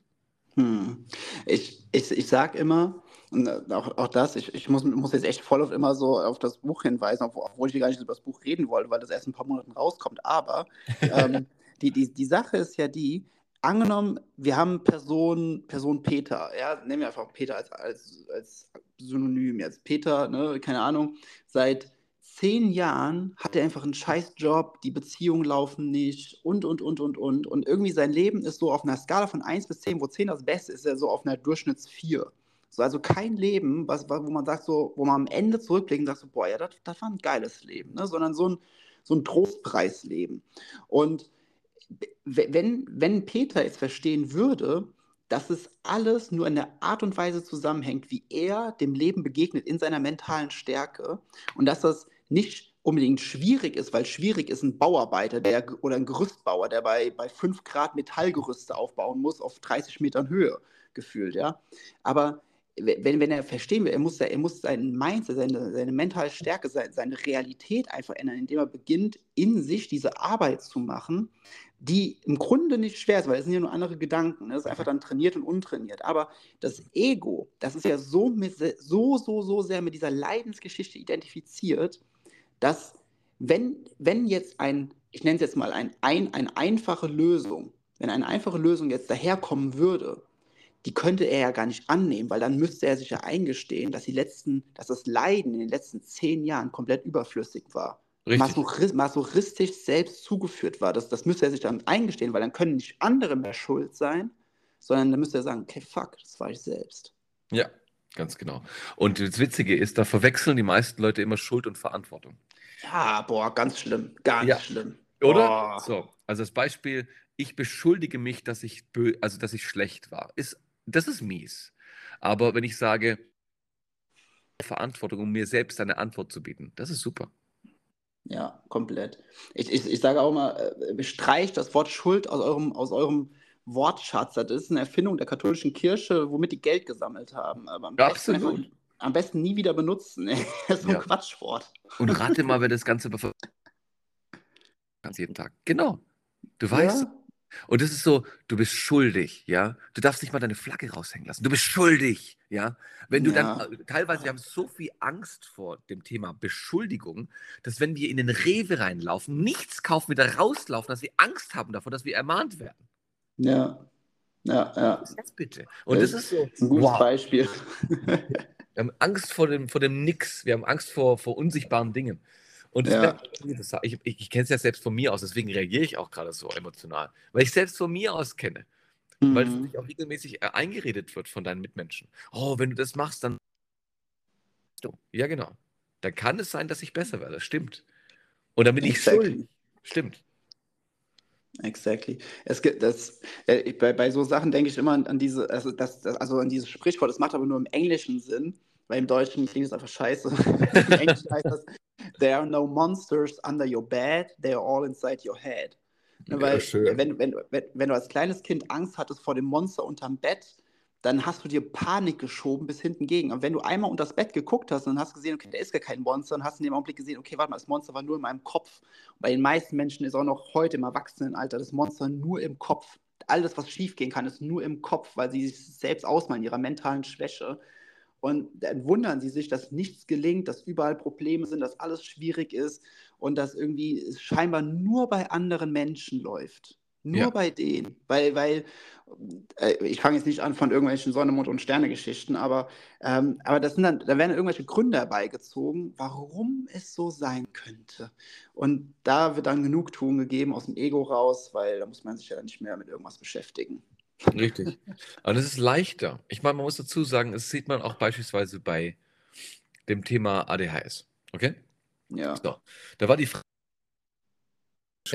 Hm. Ich, ich, ich sage immer, und auch, auch das, ich, ich muss, muss jetzt echt voll auf immer so auf das Buch hinweisen, obwohl ich gar nicht über das Buch reden wollte, weil das erst in ein paar Monaten rauskommt. Aber ähm, die, die, die Sache ist ja die, angenommen, wir haben Person, Person Peter, ja, nehmen wir einfach Peter als, als, als Synonym jetzt. Peter, ne, keine Ahnung, seit zehn Jahren hat er einfach einen Scheißjob, die Beziehungen laufen nicht und, und, und, und, und. Und irgendwie sein Leben ist so auf einer Skala von 1 bis 10, wo 10 das Beste ist, ist er so auf einer Durchschnitts 4. So, also kein Leben, was, wo man sagt, so, wo man am Ende zurückblickt und sagt, so, boah, ja, das, das war ein geiles Leben, ne? sondern so ein, so ein Trostpreisleben. Und wenn, wenn Peter jetzt verstehen würde, dass es alles nur in der Art und Weise zusammenhängt, wie er dem Leben begegnet in seiner mentalen Stärke und dass das nicht unbedingt schwierig ist, weil schwierig ist ein Bauarbeiter der, oder ein Gerüstbauer, der bei, bei 5 Grad Metallgerüste aufbauen muss auf 30 Metern Höhe gefühlt, ja. Aber wenn, wenn er verstehen will, er muss, er muss sein Mindset, seine, seine mentale Stärke, seine, seine Realität einfach ändern, indem er beginnt, in sich diese Arbeit zu machen, die im Grunde nicht schwer ist, weil es sind ja nur andere Gedanken. Ne? Das ist einfach dann trainiert und untrainiert. Aber das Ego, das ist ja so, mit, so, so, so sehr mit dieser Leidensgeschichte identifiziert, dass wenn, wenn jetzt ein, ich nenne es jetzt mal ein, ein, eine einfache Lösung, wenn eine einfache Lösung jetzt daherkommen würde, die könnte er ja gar nicht annehmen, weil dann müsste er sich ja eingestehen, dass die letzten, dass das Leiden in den letzten zehn Jahren komplett überflüssig war. Richtig. masochistisch selbst zugeführt war. Das, das müsste er sich dann eingestehen, weil dann können nicht andere mehr schuld sein, sondern dann müsste er sagen, okay, fuck, das war ich selbst. Ja, Ganz genau. Und das Witzige ist, da verwechseln die meisten Leute immer Schuld und Verantwortung. Ja, boah, ganz schlimm. Ganz ja. schlimm. Oder? Oh. So, also das Beispiel, ich beschuldige mich, dass ich also dass ich schlecht war. Ist, das ist mies. Aber wenn ich sage, Verantwortung, um mir selbst eine Antwort zu bieten, das ist super. Ja, komplett. Ich, ich, ich sage auch mal, äh, streicht das Wort Schuld aus eurem, aus eurem Wortschatz. Das ist eine Erfindung der katholischen Kirche, womit die Geld gesammelt haben. Aber am, Absolut. Besten, am besten nie wieder benutzen. Das ist so ein ja. Quatschwort. Und rate mal, wer das Ganze ganz jeden Tag. Genau. Du weißt. Ja. Und das ist so, du bist schuldig, ja. Du darfst nicht mal deine Flagge raushängen lassen. Du bist schuldig, ja. Wenn du ja. dann, äh, teilweise, wir haben so viel Angst vor dem Thema Beschuldigung, dass wenn wir in den Rewe reinlaufen, nichts kaufen, wieder rauslaufen, dass wir Angst haben davor, dass wir ermahnt werden. Ja. Ja, ja. Was ist das bitte? Und das, das ist so. Ein gutes wow. Beispiel. wir haben Angst vor dem, vor dem Nix. Wir haben Angst vor, vor unsichtbaren Dingen. Und ja. ich, ich, ich kenne es ja selbst von mir aus, deswegen reagiere ich auch gerade so emotional. Weil ich selbst von mir aus kenne. Mhm. Weil es auch regelmäßig äh, eingeredet wird von deinen Mitmenschen. Oh, wenn du das machst, dann. Ja, genau. Dann kann es sein, dass ich besser werde. Das stimmt. Und dann bin exactly. ich schuldig. Stimmt. Exactly. Es gibt das, äh, bei, bei so Sachen denke ich immer an, an diese, also, das, das, also an dieses Sprichwort, das macht aber nur im englischen Sinn, weil im Deutschen klingt es einfach scheiße. Im Englischen heißt das, there are no monsters under your bed, they are all inside your head. Ja, weil wenn, wenn, wenn, wenn du als kleines Kind Angst hattest vor dem Monster unterm Bett, dann hast du dir Panik geschoben bis hinten gegen. Und wenn du einmal unter das Bett geguckt hast und hast gesehen, okay, da ist gar kein Monster, und hast in dem Augenblick gesehen, okay, warte mal, das Monster war nur in meinem Kopf. Und bei den meisten Menschen ist auch noch heute im Erwachsenenalter das Monster nur im Kopf. Alles, was schiefgehen kann, ist nur im Kopf, weil sie sich selbst ausmalen, ihrer mentalen Schwäche. Und dann wundern sie sich, dass nichts gelingt, dass überall Probleme sind, dass alles schwierig ist und dass irgendwie es scheinbar nur bei anderen Menschen läuft. Nur ja. bei denen. Weil, weil äh, ich fange jetzt nicht an von irgendwelchen Sonne, Mond und Sterne-Geschichten, aber, ähm, aber das sind dann, da werden irgendwelche Gründe herbeigezogen, warum es so sein könnte. Und da wird dann Genugtuung gegeben aus dem Ego raus, weil da muss man sich ja nicht mehr mit irgendwas beschäftigen. Richtig. Aber das ist leichter. Ich meine, man muss dazu sagen, das sieht man auch beispielsweise bei dem Thema ADHS. Okay? Ja. So. Da war die Frage,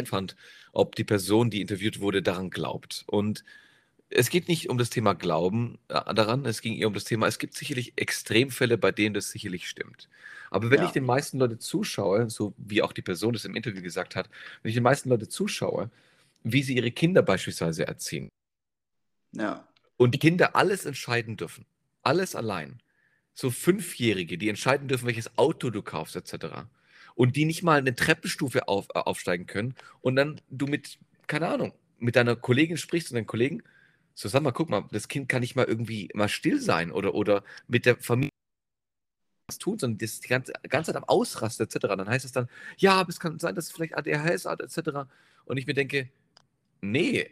fand, ob die Person, die interviewt wurde, daran glaubt. Und es geht nicht um das Thema Glauben äh, daran, es ging eher um das Thema, es gibt sicherlich Extremfälle, bei denen das sicherlich stimmt. Aber wenn ja. ich den meisten Leute zuschaue, so wie auch die Person das im Interview gesagt hat, wenn ich den meisten Leute zuschaue, wie sie ihre Kinder beispielsweise erziehen, ja. Und die Kinder alles entscheiden dürfen. Alles allein. So Fünfjährige, die entscheiden dürfen, welches Auto du kaufst, etc. Und die nicht mal eine Treppenstufe auf, äh, aufsteigen können. Und dann du mit, keine Ahnung, mit deiner Kollegin sprichst und deinen Kollegen, so sag mal, guck mal, das Kind kann nicht mal irgendwie mal still sein oder, oder mit der Familie was tun, sondern das die ganze, ganze Zeit am Ausrasten etc. Dann heißt es dann, ja, aber es kann sein, dass es vielleicht ADHS hat etc. Und ich mir denke, nee,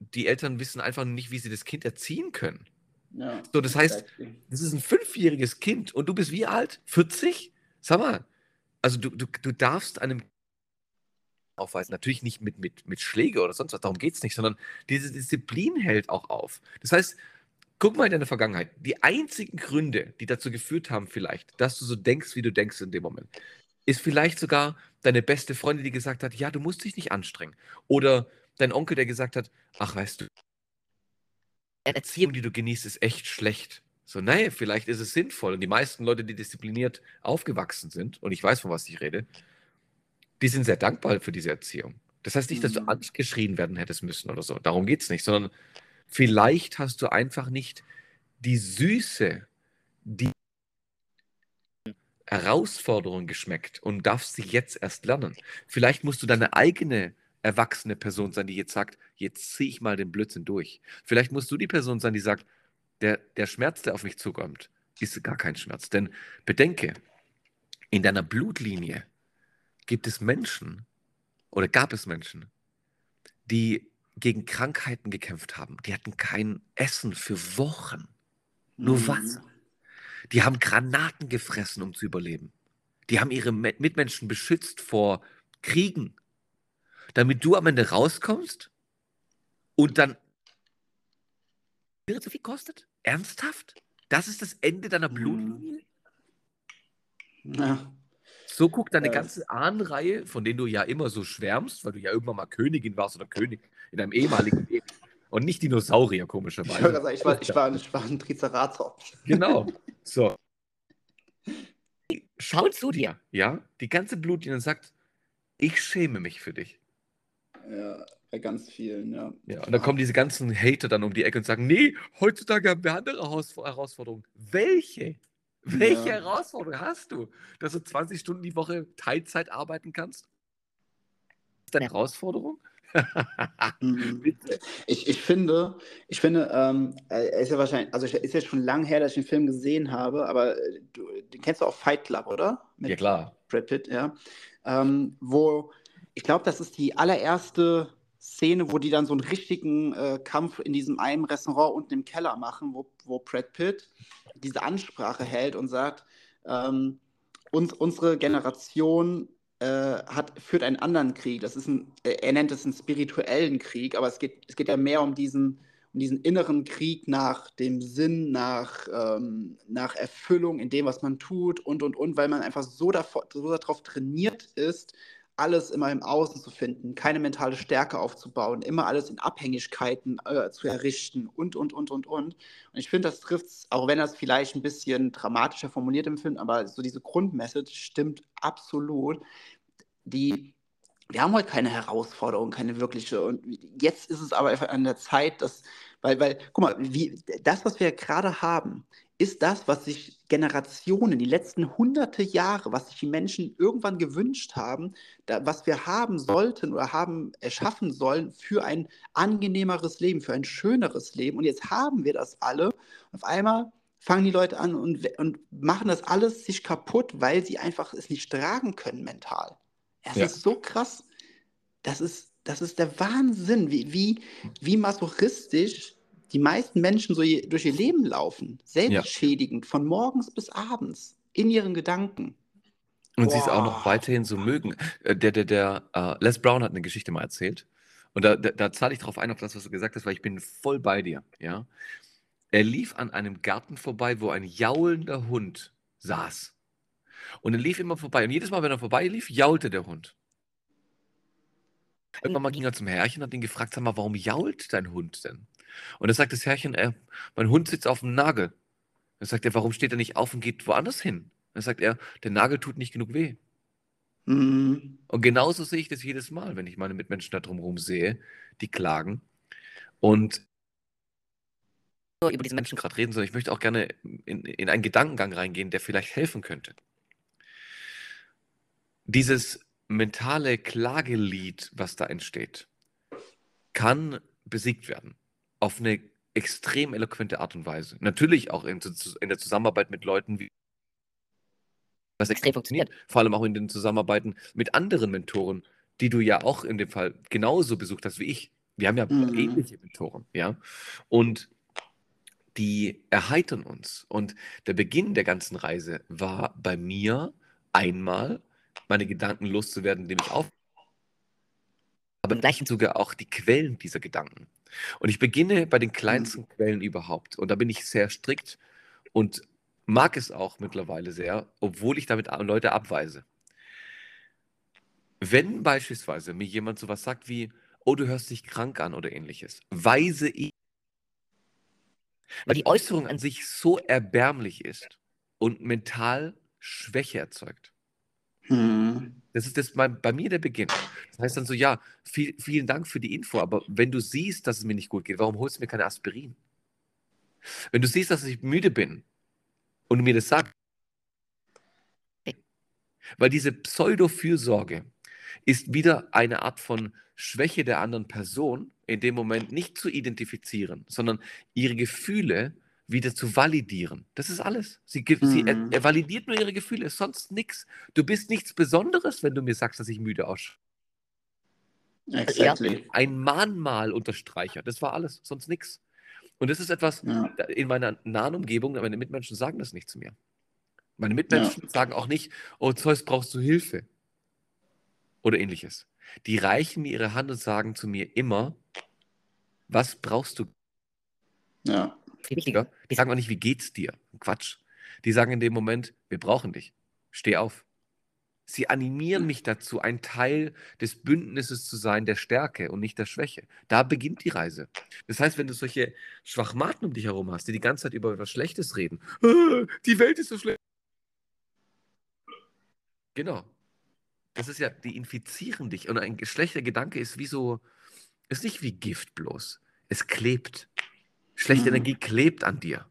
die Eltern wissen einfach nicht, wie sie das Kind erziehen können. Ja, so, das heißt, das ist ein fünfjähriges Kind und du bist wie alt? 40? Sag mal, also du, du, du darfst einem aufweisen, natürlich nicht mit, mit, mit Schläge oder sonst was, darum geht es nicht, sondern diese Disziplin hält auch auf. Das heißt, guck mal in deine Vergangenheit. Die einzigen Gründe, die dazu geführt haben, vielleicht, dass du so denkst, wie du denkst in dem Moment, ist vielleicht sogar deine beste Freundin, die gesagt hat, ja, du musst dich nicht anstrengen. Oder dein Onkel, der gesagt hat, ach weißt du, eine Erziehung, die du genießt, ist echt schlecht. So, naja, vielleicht ist es sinnvoll. Und die meisten Leute, die diszipliniert aufgewachsen sind, und ich weiß, von was ich rede, die sind sehr dankbar für diese Erziehung. Das heißt nicht, dass du mhm. angeschrien werden hättest müssen oder so. Darum geht es nicht, sondern vielleicht hast du einfach nicht die Süße, die Herausforderung geschmeckt und darfst sie jetzt erst lernen. Vielleicht musst du deine eigene erwachsene Person sein, die jetzt sagt, jetzt ziehe ich mal den Blödsinn durch. Vielleicht musst du die Person sein, die sagt, der, der Schmerz, der auf mich zukommt, ist gar kein Schmerz. Denn bedenke, in deiner Blutlinie gibt es Menschen oder gab es Menschen, die gegen Krankheiten gekämpft haben. Die hatten kein Essen für Wochen, nur mhm. Wasser. Die haben Granaten gefressen, um zu überleben. Die haben ihre Mitmenschen beschützt vor Kriegen, damit du am Ende rauskommst und dann so viel kostet? Ernsthaft? Das ist das Ende deiner. Blutlinie? Ja. So guckt deine Ja. ganze Ahnenreihe, von denen du ja immer so schwärmst, weil du ja irgendwann mal Königin warst oder König in deinem ehemaligen Leben. Und nicht Dinosaurier, Ich, komischerweise. gerade sagen, ich, war, ich, war, ich war ein Triceratops. Genau. So. Schaut zu dir, ja, die ganze Blutlinie und sagt, ich schäme mich für dich. Ja, bei ganz vielen, ja. Ja, und dann kommen diese ganzen Hater dann um die Ecke und sagen, nee, heutzutage haben wir andere Heraus- Herausforderungen. Welche? Welche Ja. Herausforderung hast du? Dass du 20 Stunden die Woche Teilzeit arbeiten kannst? Ist das eine Herausforderung? Mhm. Ich, ich finde, ich finde, ähm, er ist ja wahrscheinlich, also ist ja schon lange her, dass ich den Film gesehen habe, aber äh, du, den kennst du auch Fight Club, oder? Mit Ja, klar. Brad Pitt, ja. Ähm, wo, ich glaube, das ist die allererste Szene, wo die dann so einen richtigen äh, Kampf in diesem einen Restaurant unten im Keller machen, wo, wo Brad Pitt diese Ansprache hält und sagt, ähm, uns, unsere Generation äh, hat, führt einen anderen Krieg. Das ist ein, äh, er nennt es einen spirituellen Krieg, aber es geht, es geht ja mehr um diesen, um diesen inneren Krieg nach dem Sinn, nach, ähm, nach Erfüllung in dem, was man tut und und und, weil man einfach so, davor, so darauf trainiert ist, alles immer im Außen zu finden, keine mentale Stärke aufzubauen, immer alles in Abhängigkeiten äh, zu errichten und und und und und. Und ich finde, das trifft es, auch wenn das vielleicht ein bisschen dramatischer formuliert im Film, aber so diese Grundmessage stimmt absolut. Die, wir haben heute keine Herausforderung, keine wirkliche. Und jetzt ist es aber einfach an der Zeit, dass, weil, weil, guck mal, wie, das, was wir gerade haben, ist das, was sich Generationen, die letzten hunderte Jahre, was sich die Menschen irgendwann gewünscht haben, da, was wir haben sollten oder haben erschaffen sollen für ein angenehmeres Leben, für ein schöneres Leben. Und jetzt haben wir das alle. Auf einmal fangen die Leute an und, und machen das alles sich kaputt, weil sie einfach es nicht tragen können mental. Es Ja. ist so krass. Das ist, das ist der Wahnsinn, wie, wie, wie masochistisch die meisten Menschen so je, durch ihr Leben laufen. Selbstschädigend, von morgens bis abends, in ihren Gedanken. Und sie es auch noch Boah. weiterhin so mögen. Äh, Der, der, der, äh, Les Brown hat eine Geschichte mal erzählt. Und da, da, da zahle ich drauf ein, auf das, was du gesagt hast, weil ich bin voll bei dir. Ja? Er lief an einem Garten vorbei, wo ein jaulender Hund saß. Und er lief immer vorbei. Und jedes Mal, wenn er vorbei lief, jaulte der Hund. Irgendwann mal ging er zum Herrchen und hat ihn gefragt, sag mal, warum jault dein Hund denn? Und da sagt das Herrchen, äh, mein Hund sitzt auf dem Nagel. Dann sagt er, warum steht er nicht auf und geht woanders hin? Dann sagt er, der Nagel tut nicht genug weh. Mhm. Und genauso sehe ich das jedes Mal, wenn ich meine Mitmenschen da drumherum sehe, die klagen. Und nur über diese Menschen gerade reden, sondern ich möchte auch gerne in, in einen Gedankengang reingehen, der vielleicht helfen könnte. Dieses mentale Klagelied, was da entsteht, kann besiegt werden. Auf eine extrem eloquente Art und Weise. Natürlich auch in, in der Zusammenarbeit mit Leuten wie was extrem funktioniert. Vor allem auch in den Zusammenarbeiten mit anderen Mentoren, die du ja auch in dem Fall genauso besucht hast wie ich. Wir haben ja Mhm. ähnliche Mentoren, ja. Und die erheitern uns. Und der Beginn der ganzen Reise war bei mir einmal, meine Gedanken loszuwerden, indem ich auf. Aber im gleichen Zuge auch die Quellen dieser Gedanken. Und ich beginne bei den kleinsten Quellen überhaupt. Und da bin ich sehr strikt und mag es auch mittlerweile sehr, obwohl ich damit Leute abweise. Wenn beispielsweise mir jemand sowas sagt wie, oh, du hörst dich krank an oder ähnliches, weise ich, weil die Äußerung an sich so erbärmlich ist und mental Schwäche erzeugt. Mhm. Das ist das bei, bei mir der Beginn. Das heißt dann so, ja, viel, vielen Dank für die Info, aber wenn du siehst, dass es mir nicht gut geht, warum holst du mir keine Aspirin? Wenn du siehst, dass ich müde bin und du mir das sagst, weil diese Pseudo-Fürsorge ist wieder eine Art von Schwäche der anderen Person, in dem Moment nicht zu identifizieren, sondern ihre Gefühle wieder zu validieren. Das ist alles. Sie, sie er, Mhm. er validiert nur ihre Gefühle, sonst nichts. Du bist nichts Besonderes, wenn du mir sagst, dass ich müde ausschaue. Exactly. Ein Mahnmal unterstreicher. Das war alles, sonst nichts. Und das ist etwas, Ja. in meiner nahen Umgebung, meine Mitmenschen sagen das nicht zu mir. Meine Mitmenschen sagen auch nicht, oh Zeus, brauchst du Hilfe? Oder ähnliches. Die reichen mir ihre Hand und sagen zu mir immer, was brauchst du? ja. Wichtiger, die sagen auch nicht, wie geht's dir? Quatsch. Die sagen in dem Moment, wir brauchen dich. Steh auf. Sie animieren mich dazu, ein Teil des Bündnisses zu sein, der Stärke und nicht der Schwäche. Da beginnt die Reise. Das heißt, wenn du solche Schwachmaten um dich herum hast, die die ganze Zeit über etwas Schlechtes reden, "Ah, die Welt ist so schlecht. Genau. Das ist ja, die infizieren dich. Und ein schlechter Gedanke ist wie so, ist nicht wie Gift bloß. Es klebt. Schlechte Mhm. Energie klebt an dir.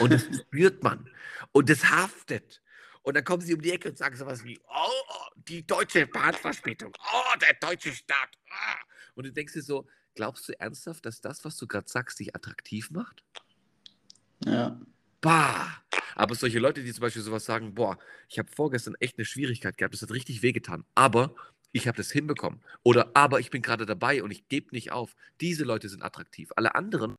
Und das spürt man. Und das haftet. Und dann kommen sie um die Ecke und sagen sowas wie, oh, die deutsche Bahnverspätung, oh, der deutsche Staat. Ah. Und du denkst dir so, glaubst du ernsthaft, dass das, was du gerade sagst, dich attraktiv macht? Ja. Bah! Aber solche Leute, die zum Beispiel sowas sagen, boah, ich habe vorgestern echt eine Schwierigkeit gehabt, das hat richtig wehgetan, aber ich habe das hinbekommen. Oder aber ich bin gerade dabei und ich gebe nicht auf. Diese Leute sind attraktiv. Alle anderen,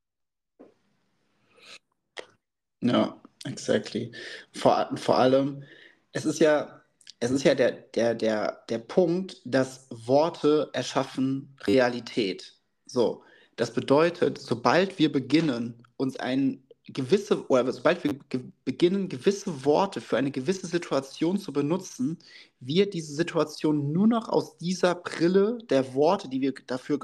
Ja, exactly. Vor, vor allem, es ist ja, es ist ja der, der, der, der Punkt, dass Worte erschaffen Realität. So, das bedeutet, sobald wir beginnen, uns ein gewisse, oder sobald wir ge beginnen, gewisse Worte für eine gewisse Situation zu benutzen, wir diese Situation nur noch aus dieser Brille der Worte, die wir dafür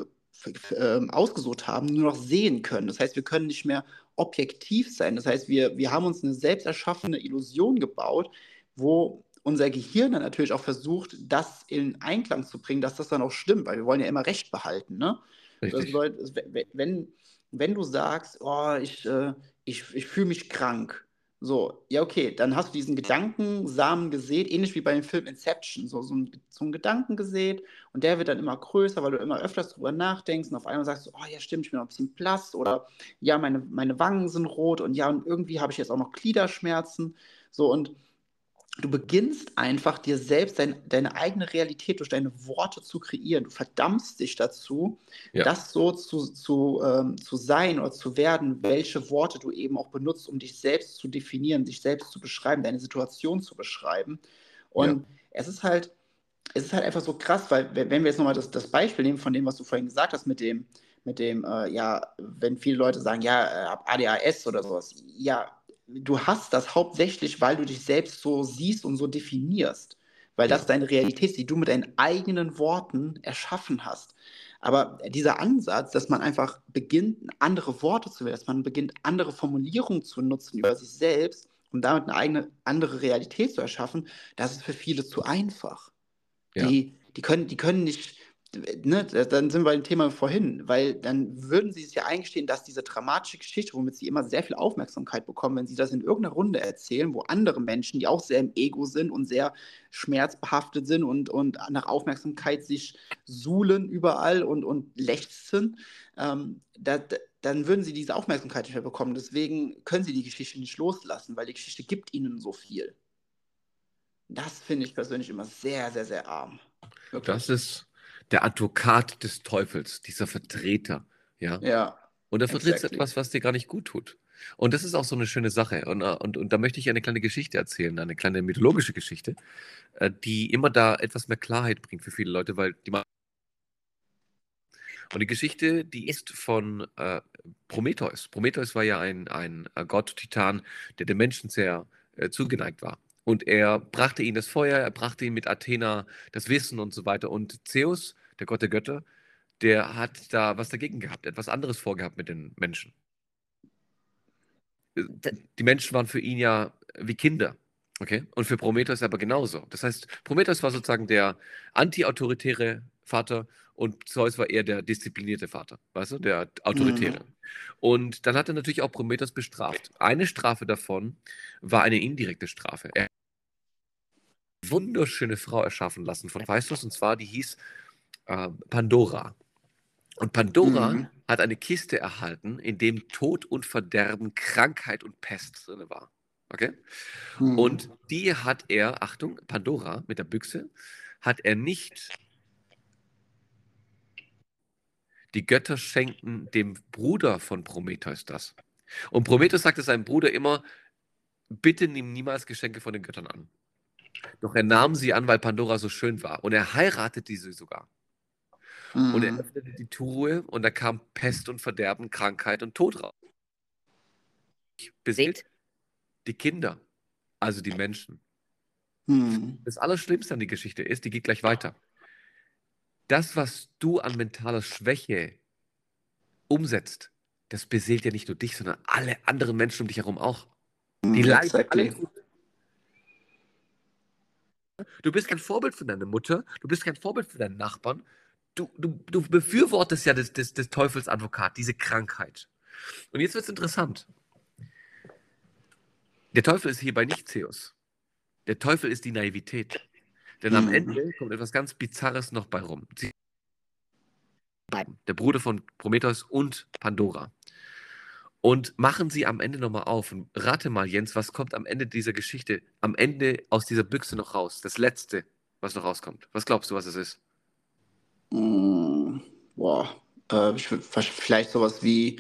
ähm, ausgesucht haben, nur noch sehen können. Das heißt, wir können nicht mehr objektiv sein. Das heißt, wir, wir haben uns eine selbst erschaffene Illusion gebaut, wo unser Gehirn dann natürlich auch versucht, das in Einklang zu bringen, dass das dann auch stimmt, weil wir wollen ja immer Recht behalten. Ne? Richtig, wenn- wenn, wenn du sagst, oh, ich, äh, ich, ich fühle mich krank, so, ja, okay, dann hast du diesen Gedankensamen gesät, ähnlich wie bei dem Film Inception, so, so, ein, so einen Gedanken gesät und der wird dann immer größer, weil du immer öfters drüber nachdenkst und auf einmal sagst du, oh ja, stimmt, ich bin noch ein bisschen blass oder ja, meine, meine Wangen sind rot und ja, und irgendwie habe ich jetzt auch noch Gliederschmerzen, so, und du beginnst einfach dir selbst dein, deine eigene Realität durch deine Worte zu kreieren. Du verdammst dich dazu, ja, das so zu, zu, ähm, zu sein oder zu werden, welche Worte du eben auch benutzt, um dich selbst zu definieren, dich selbst zu beschreiben, deine Situation zu beschreiben. ja, Und es ist halt, es ist halt einfach so krass, weil wenn wir jetzt nochmal das, das Beispiel nehmen von dem, was du vorhin gesagt hast, mit dem, mit dem, äh, ja, wenn viele Leute sagen, ja, äh, hab ADHS oder sowas, ja, du hast das hauptsächlich, weil du dich selbst so siehst und so definierst, weil das deine Realität ist, die du mit deinen eigenen Worten erschaffen hast. Aber dieser Ansatz, dass man einfach beginnt, andere Worte zu wählen, dass man beginnt, andere Formulierungen zu nutzen über sich selbst, um damit eine eigene andere Realität zu erschaffen, das ist für viele zu einfach. ja, Die, die können, die können nicht, ne, dann sind wir bei dem Thema vorhin, weil dann würden sie es ja eingestehen, dass diese dramatische Geschichte, womit sie immer sehr viel Aufmerksamkeit bekommen, wenn sie das in irgendeiner Runde erzählen, wo andere Menschen, die auch sehr im Ego sind und sehr schmerzbehaftet sind und, und nach Aufmerksamkeit sich suhlen überall und, und lechzen, ähm, da, da, dann würden sie diese Aufmerksamkeit nicht mehr bekommen. Deswegen können sie die Geschichte nicht loslassen, weil die Geschichte gibt ihnen so viel. Das finde ich persönlich immer sehr, sehr, sehr arm. das Wirklich. ist der Advokat des Teufels, dieser Vertreter, ja. Ja, Und er vertritt exactly. etwas, was dir gar nicht gut tut. Und das ist auch so eine schöne Sache. Und, äh, und, und da möchte ich eine kleine Geschichte erzählen, eine kleine mythologische Geschichte, äh, die immer da etwas mehr Klarheit bringt für viele Leute, weil die und die Geschichte, die ist von äh, Prometheus. Prometheus war ja ein, ein äh, Gott, Titan, der dem Menschen sehr äh, zugeneigt war. Und er brachte ihnen das Feuer, er brachte ihnen mit Athena das Wissen und so weiter. Und Zeus, der Gott der Götter, der hat da was dagegen gehabt, etwas anderes vorgehabt mit den Menschen. Äh, Die Menschen waren für ihn ja wie Kinder. Okay? Und für Prometheus aber genauso. Das heißt, Prometheus war sozusagen der anti-autoritäre Vater und Zeus war eher der disziplinierte Vater, weißt du, der autoritäre. Mhm. Und dann hat er natürlich auch Prometheus bestraft. Eine Strafe davon war eine indirekte Strafe. Er hat eine wunderschöne Frau erschaffen lassen von Hephaistos, und zwar die hieß äh, Pandora. Und Pandora Mhm. hat eine Kiste erhalten, in dem Tod und Verderben, Krankheit und Pest drin war. Okay? Mhm. Und die hat er, Achtung, Pandora mit der Büchse, hat er nicht. Die Götter schenken dem Bruder von Prometheus das. Und Prometheus sagte seinem Bruder immer: Bitte nimm niemals Geschenke von den Göttern an. Doch er nahm sie an, weil Pandora so schön war. Und er heiratete sie sogar. Und er Mhm. öffnete die Truhe und da kam Pest und Verderben, Krankheit und Tod raus. beseelt die Kinder, also die Menschen. Hm. Das Allerschlimmste an die Geschichte ist, die geht gleich weiter. Das, was du an mentaler Schwäche umsetzt, das beseelt ja nicht nur dich, sondern alle anderen Menschen um dich herum auch. Die Hm, leiden exactly. alle. Du bist kein Vorbild für deine Mutter, du bist kein Vorbild für deinen Nachbarn. Du, du, du befürwortest ja des, des, des Teufels Advokat, diese Krankheit. Und jetzt wird es interessant. Der Teufel ist hierbei nicht Zeus. Der Teufel ist die Naivität. Denn am Mhm. Ende kommt etwas ganz Bizarres noch bei rum. Sie der Bruder von Prometheus und Pandora. Und machen sie am Ende nochmal auf. Und rate mal, Jens, was kommt am Ende dieser Geschichte, am Ende aus dieser Büchse noch raus? Das Letzte, was noch rauskommt. Was glaubst du, was es ist? Hm, boah, äh, vielleicht sowas wie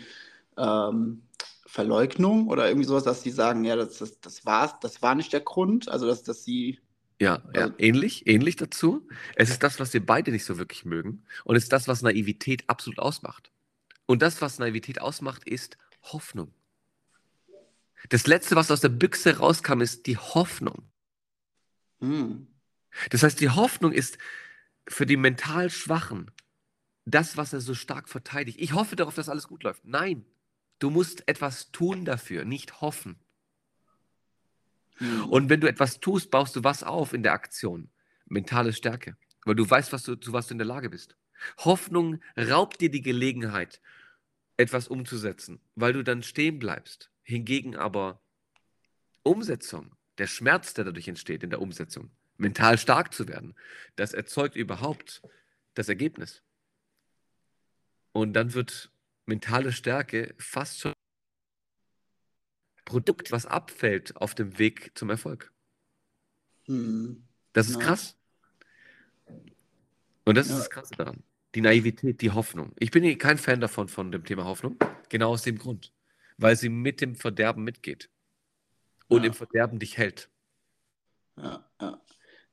ähm, Verleugnung oder irgendwie sowas, dass sie sagen, ja, das, das, das war's, das war nicht der Grund, also dass, dass sie, Ja, ja, Also- ähnlich, ähnlich dazu. Es ist das, was wir beide nicht so wirklich mögen. Und es ist das, was Naivität absolut ausmacht. Und das, was Naivität ausmacht, ist Hoffnung. Das Letzte, was aus der Büchse rauskam, ist die Hoffnung. hm, Das heißt, die Hoffnung ist für die mental Schwachen das, was er so stark verteidigt. Ich hoffe darauf, dass alles gut läuft. Nein, du musst etwas tun dafür, nicht hoffen. hm, Und wenn du etwas tust, baust du was auf in der Aktion? Mentale Stärke, weil du weißt, was du, zu was du in der Lage bist. Hoffnung raubt dir die Gelegenheit, etwas umzusetzen, weil du dann stehen bleibst. Hingegen aber Umsetzung, der Schmerz, der dadurch entsteht in der Umsetzung, mental stark zu werden, das erzeugt überhaupt das Ergebnis. Und dann wird mentale Stärke fast schon Produkt, was abfällt auf dem Weg zum Erfolg. hm, Das ist Ja. krass. Und das ist Ja. das Krasse daran. Die Naivität, die Hoffnung. Ich bin eh kein Fan davon, von dem Thema Hoffnung. Genau aus dem Grund. Weil sie mit dem Verderben mitgeht. Und Ja. im Verderben dich hält. ja, ja.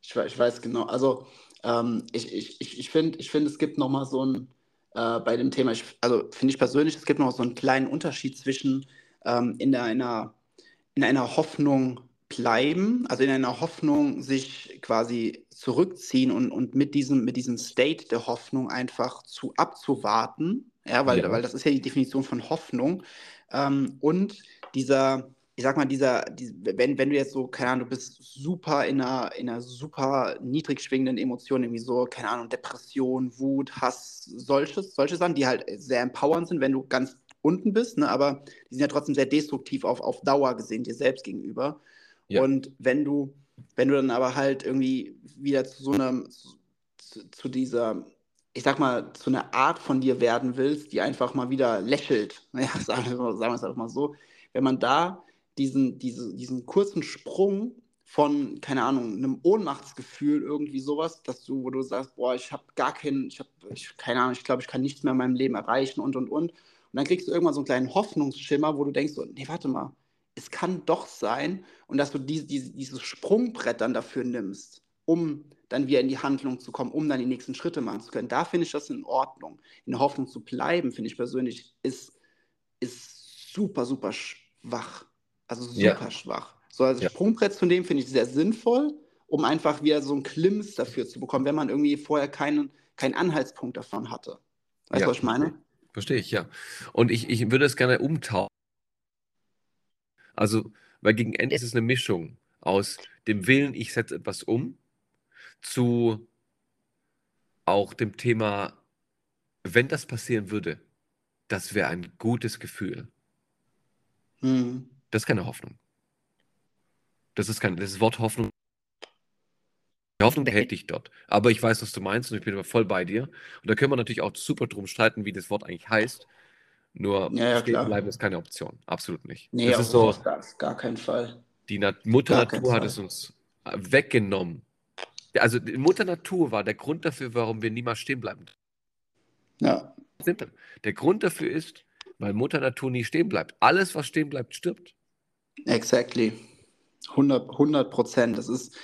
Ich, ich weiß genau, also ähm, ich, ich, ich, ich finde, ich find, es gibt nochmal so ein, äh, bei dem Thema, ich, also finde ich persönlich, es gibt noch so einen kleinen Unterschied zwischen ähm, in einer, in einer Hoffnung bleiben, also in einer Hoffnung sich quasi zurückziehen und, und mit diesem, mit diesem State der Hoffnung einfach zu abzuwarten, ja, weil, Ja. weil das ist ja die Definition von Hoffnung. Ähm, und dieser, ich sag mal, dieser, die, wenn, wenn du jetzt so, keine Ahnung, du bist super in einer, in einer super niedrig schwingenden Emotion, irgendwie so, keine Ahnung, Depression, Wut, Hass, solches, solche Sachen, die halt sehr empowernd sind, wenn du ganz unten bist, ne, aber die sind ja trotzdem sehr destruktiv auf, auf Dauer gesehen, dir selbst gegenüber. Ja. Und wenn du, wenn du dann aber halt irgendwie wieder zu so einem, zu, zu dieser, ich sag mal, zu einer Art von dir werden willst, die einfach mal wieder lächelt, sagen wir, sagen wir es einfach mal so, wenn man da diesen, diese, diesen kurzen Sprung von, keine Ahnung, einem Ohnmachtsgefühl, irgendwie sowas, dass du, wo du sagst, boah, ich habe gar keinen, ich habe, keine Ahnung, ich glaube, ich kann nichts mehr in meinem Leben erreichen und und und. Und dann kriegst du irgendwann so einen kleinen Hoffnungsschimmer, wo du denkst, so, nee, warte mal, es kann doch sein und dass du die, die, dieses Sprungbrett dann dafür nimmst, um dann wieder in die Handlung zu kommen, um dann die nächsten Schritte machen zu können. Da finde ich das in Ordnung. In der Hoffnung zu bleiben, finde ich persönlich, ist, ist super, super schwach. Also super Ja. schwach. So als Ja. Sprungbrett zu nehmen, finde ich sehr sinnvoll, um einfach wieder so einen Klimms dafür zu bekommen, wenn man irgendwie vorher keinen, keinen Anhaltspunkt davon hatte. Weißt du, Ja. was ich meine? Verstehe ich, ja. Und ich, ich würde es gerne umtauschen. Also, weil gegen Ende ist es eine Mischung aus dem Willen, ich setze etwas um, zu auch dem Thema, wenn das passieren würde, das wäre ein gutes Gefühl. Hm. Das ist keine Hoffnung. Das ist kein, das Wort Hoffnung. Die Hoffnung hält dich dort. Aber ich weiß, was du meinst und ich bin voll bei dir. Und da können wir natürlich auch super drum streiten, wie das Wort eigentlich heißt. Nur Ja, ja, stehen bleiben ist keine Option. Absolut nicht. Nee, das ist so, auf gar, keinen Fall. die Nat Mutter Gar Natur hat es uns äh, weggenommen. Also die Mutter Natur war der Grund dafür, warum wir niemals stehen bleiben. Ja, Simpel. Der Grund dafür ist, weil Mutter Natur nie stehen bleibt. Alles, was stehen bleibt, stirbt. Exactly. 100 100 Prozent. Das ist,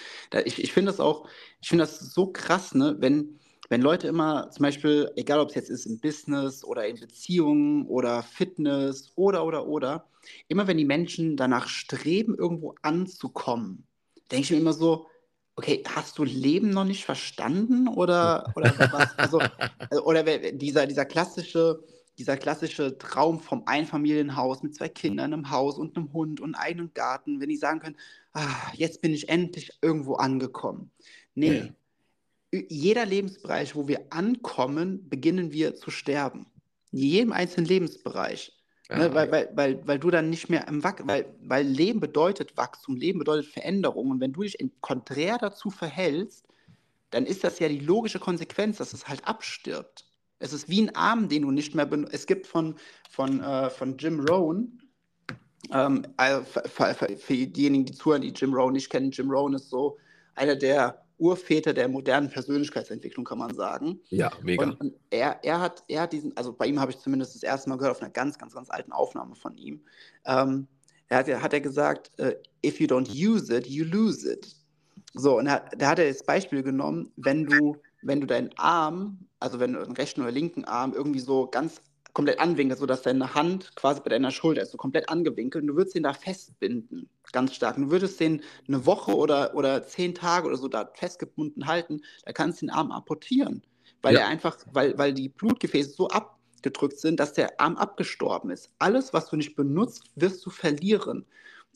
ich, ich finde das auch, ich finde das so krass, ne, wenn, wenn Leute immer, zum Beispiel, egal ob es jetzt ist im Business oder in Beziehungen oder Fitness oder, oder, oder, immer wenn die Menschen danach streben, irgendwo anzukommen, denke ich mir immer so, okay, hast du Leben noch nicht verstanden oder, oder was? Also, äh, oder dieser, dieser klassische, dieser klassische Traum vom Einfamilienhaus mit zwei Kindern, einem Haus und einem Hund und einem eigenen Garten, wenn die sagen können, ah, jetzt bin ich endlich irgendwo angekommen. Nee, ja jeder Lebensbereich, wo wir ankommen, beginnen wir zu sterben. In jedem einzelnen Lebensbereich. Ja, ne, weil, weil, weil, weil du dann nicht mehr im Wachstum, weil, weil Leben bedeutet Wachstum, Leben bedeutet Veränderung. Und wenn du dich konträr dazu verhältst, dann ist das ja die logische Konsequenz, dass es halt abstirbt. Es ist wie ein Arm, den du nicht mehr benutzt. Es gibt von, von, äh, von Jim Rohn, ähm, also für, für, für, diejenigen, die zuhören, die Jim Rohn nicht kennen, Jim Rohn ist so einer der Urväter der modernen Persönlichkeitsentwicklung, kann man sagen. Ja, mega. Und, und er, er, hat, er hat diesen, also bei ihm habe ich zumindest das erste Mal gehört, auf einer ganz, ganz, ganz alten Aufnahme von ihm. Ähm, er hat, hat er gesagt, uh, if you don't use it, you lose it. So, und da hat er das Beispiel genommen, wenn du, wenn du deinen Arm, also wenn du den rechten oder linken Arm irgendwie so ganz komplett anwinkelt, sodass deine Hand quasi bei deiner Schulter ist, so komplett angewinkelt. Und du würdest den da festbinden, ganz stark. Und du würdest den eine Woche oder, oder zehn Tage oder so da festgebunden halten, da kannst du den Arm apportieren. Weil ja. er einfach, weil, weil die Blutgefäße so abgedrückt sind, dass der Arm abgestorben ist. Alles, was du nicht benutzt, wirst du verlieren.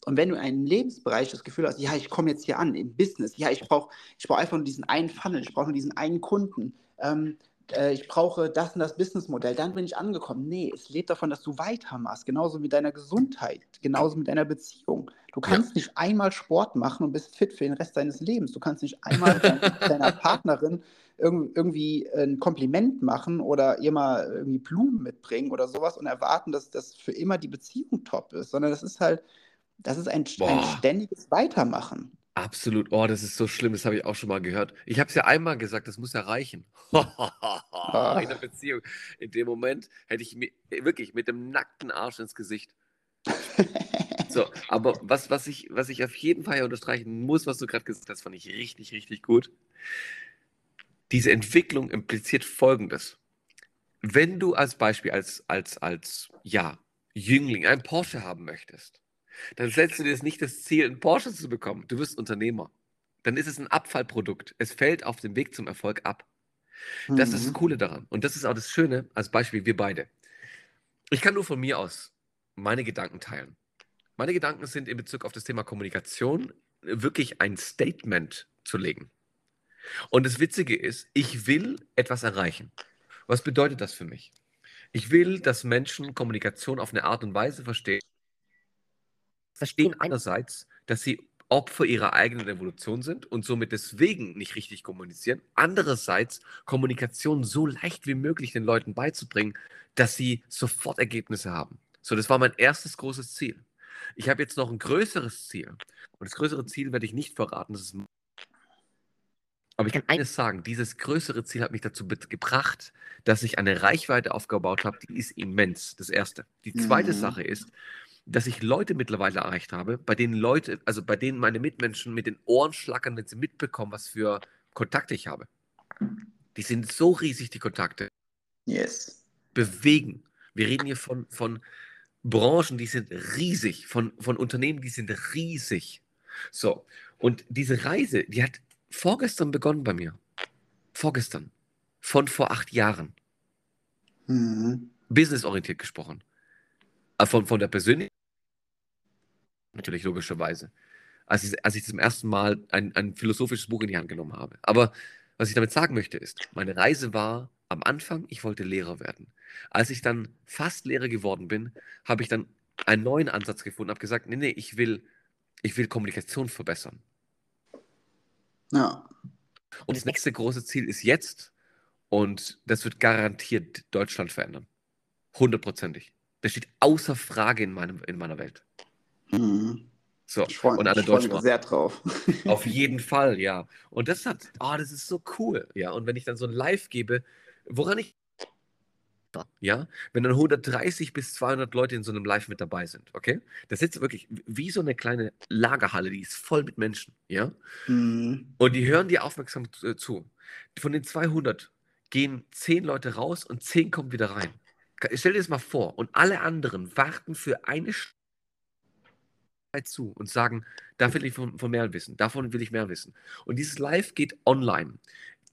Und wenn du in einem Lebensbereich das Gefühl hast, ja, ich komme jetzt hier an, im Business, ja, ich brauche ich brauch einfach nur diesen einen Funnel, ich brauche nur diesen einen Kunden, ähm, äh, ich brauche das und das Businessmodell, dann bin ich angekommen. Nee, es lebt davon, dass du weitermachst, genauso mit deiner Gesundheit, genauso mit deiner Beziehung. Du kannst ja. nicht einmal Sport machen und bist fit für den Rest deines Lebens. Du kannst nicht einmal deiner Partnerin irgendwie ein Kompliment machen oder ihr mal irgendwie Blumen mitbringen oder sowas und erwarten, dass das für immer die Beziehung top ist, sondern das ist halt, das ist ein, ein ständiges Weitermachen. Absolut. Oh, das ist so schlimm. Das habe ich auch schon mal gehört. Ich habe es ja einmal gesagt, das muss ja reichen. In der Beziehung. In dem Moment hätte ich mir wirklich mit dem nackten Arsch ins Gesicht. So, aber was, was, ich, was ich auf jeden Fall unterstreichen muss, was du gerade gesagt hast, fand ich richtig, richtig gut. Diese Entwicklung impliziert Folgendes. Wenn du als Beispiel, als, als, als ja, Jüngling einen Porsche haben möchtest, dann setzt du dir jetzt nicht das Ziel, einen Porsche zu bekommen. Du wirst Unternehmer. Dann ist es ein Abfallprodukt. Es fällt auf dem Weg zum Erfolg ab. Das mhm. ist das mhm. Coole daran. Und das ist auch das Schöne, als Beispiel wir beide. Ich kann nur von mir aus meine Gedanken teilen. Meine Gedanken sind in Bezug auf das Thema Kommunikation wirklich ein Statement zu legen. Und das Witzige ist, ich will etwas erreichen. Was bedeutet das für mich? Ich will, dass Menschen Kommunikation auf eine Art und Weise verstehen, verstehen einerseits, dass sie Opfer ihrer eigenen Evolution sind und somit deswegen nicht richtig kommunizieren. Andererseits Kommunikation so leicht wie möglich den Leuten beizubringen, dass sie sofort Ergebnisse haben. So, das war mein erstes großes Ziel. Ich habe jetzt noch ein größeres Ziel. Und das größere Ziel werde ich nicht verraten. Das ist aber ich kann eines sagen, dieses größere Ziel hat mich dazu gebracht, dass ich eine Reichweite aufgebaut habe, die ist immens. Das erste. Die zweite mhm. Sache ist, dass ich Leute mittlerweile erreicht habe, bei denen Leute, also bei denen meine Mitmenschen mit den Ohren schlackern, wenn sie mitbekommen, was für Kontakte ich habe. Die sind so riesig, die Kontakte. Yes. Bewegen. Wir reden hier von, von Branchen, die sind riesig, von, von Unternehmen, die sind riesig. So, und diese Reise, die hat vorgestern begonnen bei mir. Vorgestern. Von vor acht Jahren. Mhm. Businessorientiert gesprochen. Äh, von, von der Persönlichkeit natürlich logischerweise, als ich, als ich zum ersten Mal ein, ein philosophisches Buch in die Hand genommen habe. Aber was ich damit sagen möchte ist, meine Reise war am Anfang, ich wollte Lehrer werden. Als ich dann fast Lehrer geworden bin, habe ich dann einen neuen Ansatz gefunden, habe gesagt, nee, nee, ich will, ich will Kommunikation verbessern. Ja. Und das nächste große Ziel ist jetzt, und das wird garantiert Deutschland verändern. Hundertprozentig. Das steht außer Frage in, meinem, in meiner Welt. Mhm. So, ich freue mich freu sehr drauf. Auf jeden Fall, ja. Und das hat, oh, das ist so cool, ja. Und wenn ich dann so ein Live gebe, woran ich, ja, wenn dann 130 bis 200 Leute in so einem Live mit dabei sind, okay? Das ist wirklich wie so eine kleine Lagerhalle, die ist voll mit Menschen, ja. Mhm. Und die hören dir aufmerksam zu. Von den 200 gehen zehn Leute raus und zehn kommen wieder rein. Stell dir das mal vor. Und alle anderen warten für eine Stunde zu und sagen, da will ich von, von mehr wissen, davon will ich mehr wissen. Und dieses Live geht online.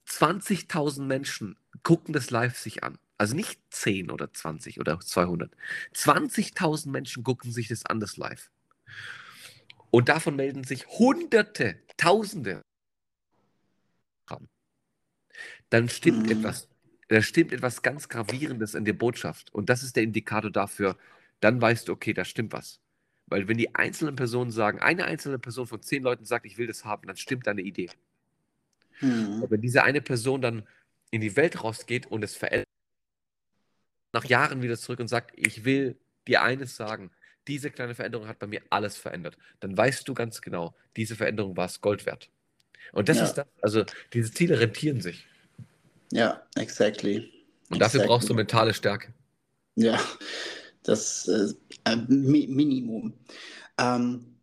20.000 Menschen gucken das Live sich an. Also nicht 10 oder 20 oder 200. 20.000 Menschen gucken sich das an, das Live. Und davon melden sich Hunderte, Tausende. Dann stimmt mhm. etwas. Da stimmt etwas ganz Gravierendes in der Botschaft. Und das ist der Indikator dafür. Dann weißt du, okay, da stimmt was. Weil wenn die einzelnen Personen sagen, eine einzelne Person von zehn Leuten sagt, ich will das haben, dann stimmt deine Idee. Mhm. Aber wenn diese eine Person dann in die Welt rausgeht und es verändert, nach Jahren wieder zurück und sagt, ich will dir eines sagen, diese kleine Veränderung hat bei mir alles verändert, dann weißt du ganz genau, diese Veränderung war es Gold wert. Und das ja. ist das, also diese Ziele rentieren sich. Ja, exactly. Und dafür exactly. brauchst du mentale Stärke. Ja, das äh, Minimum. Ähm,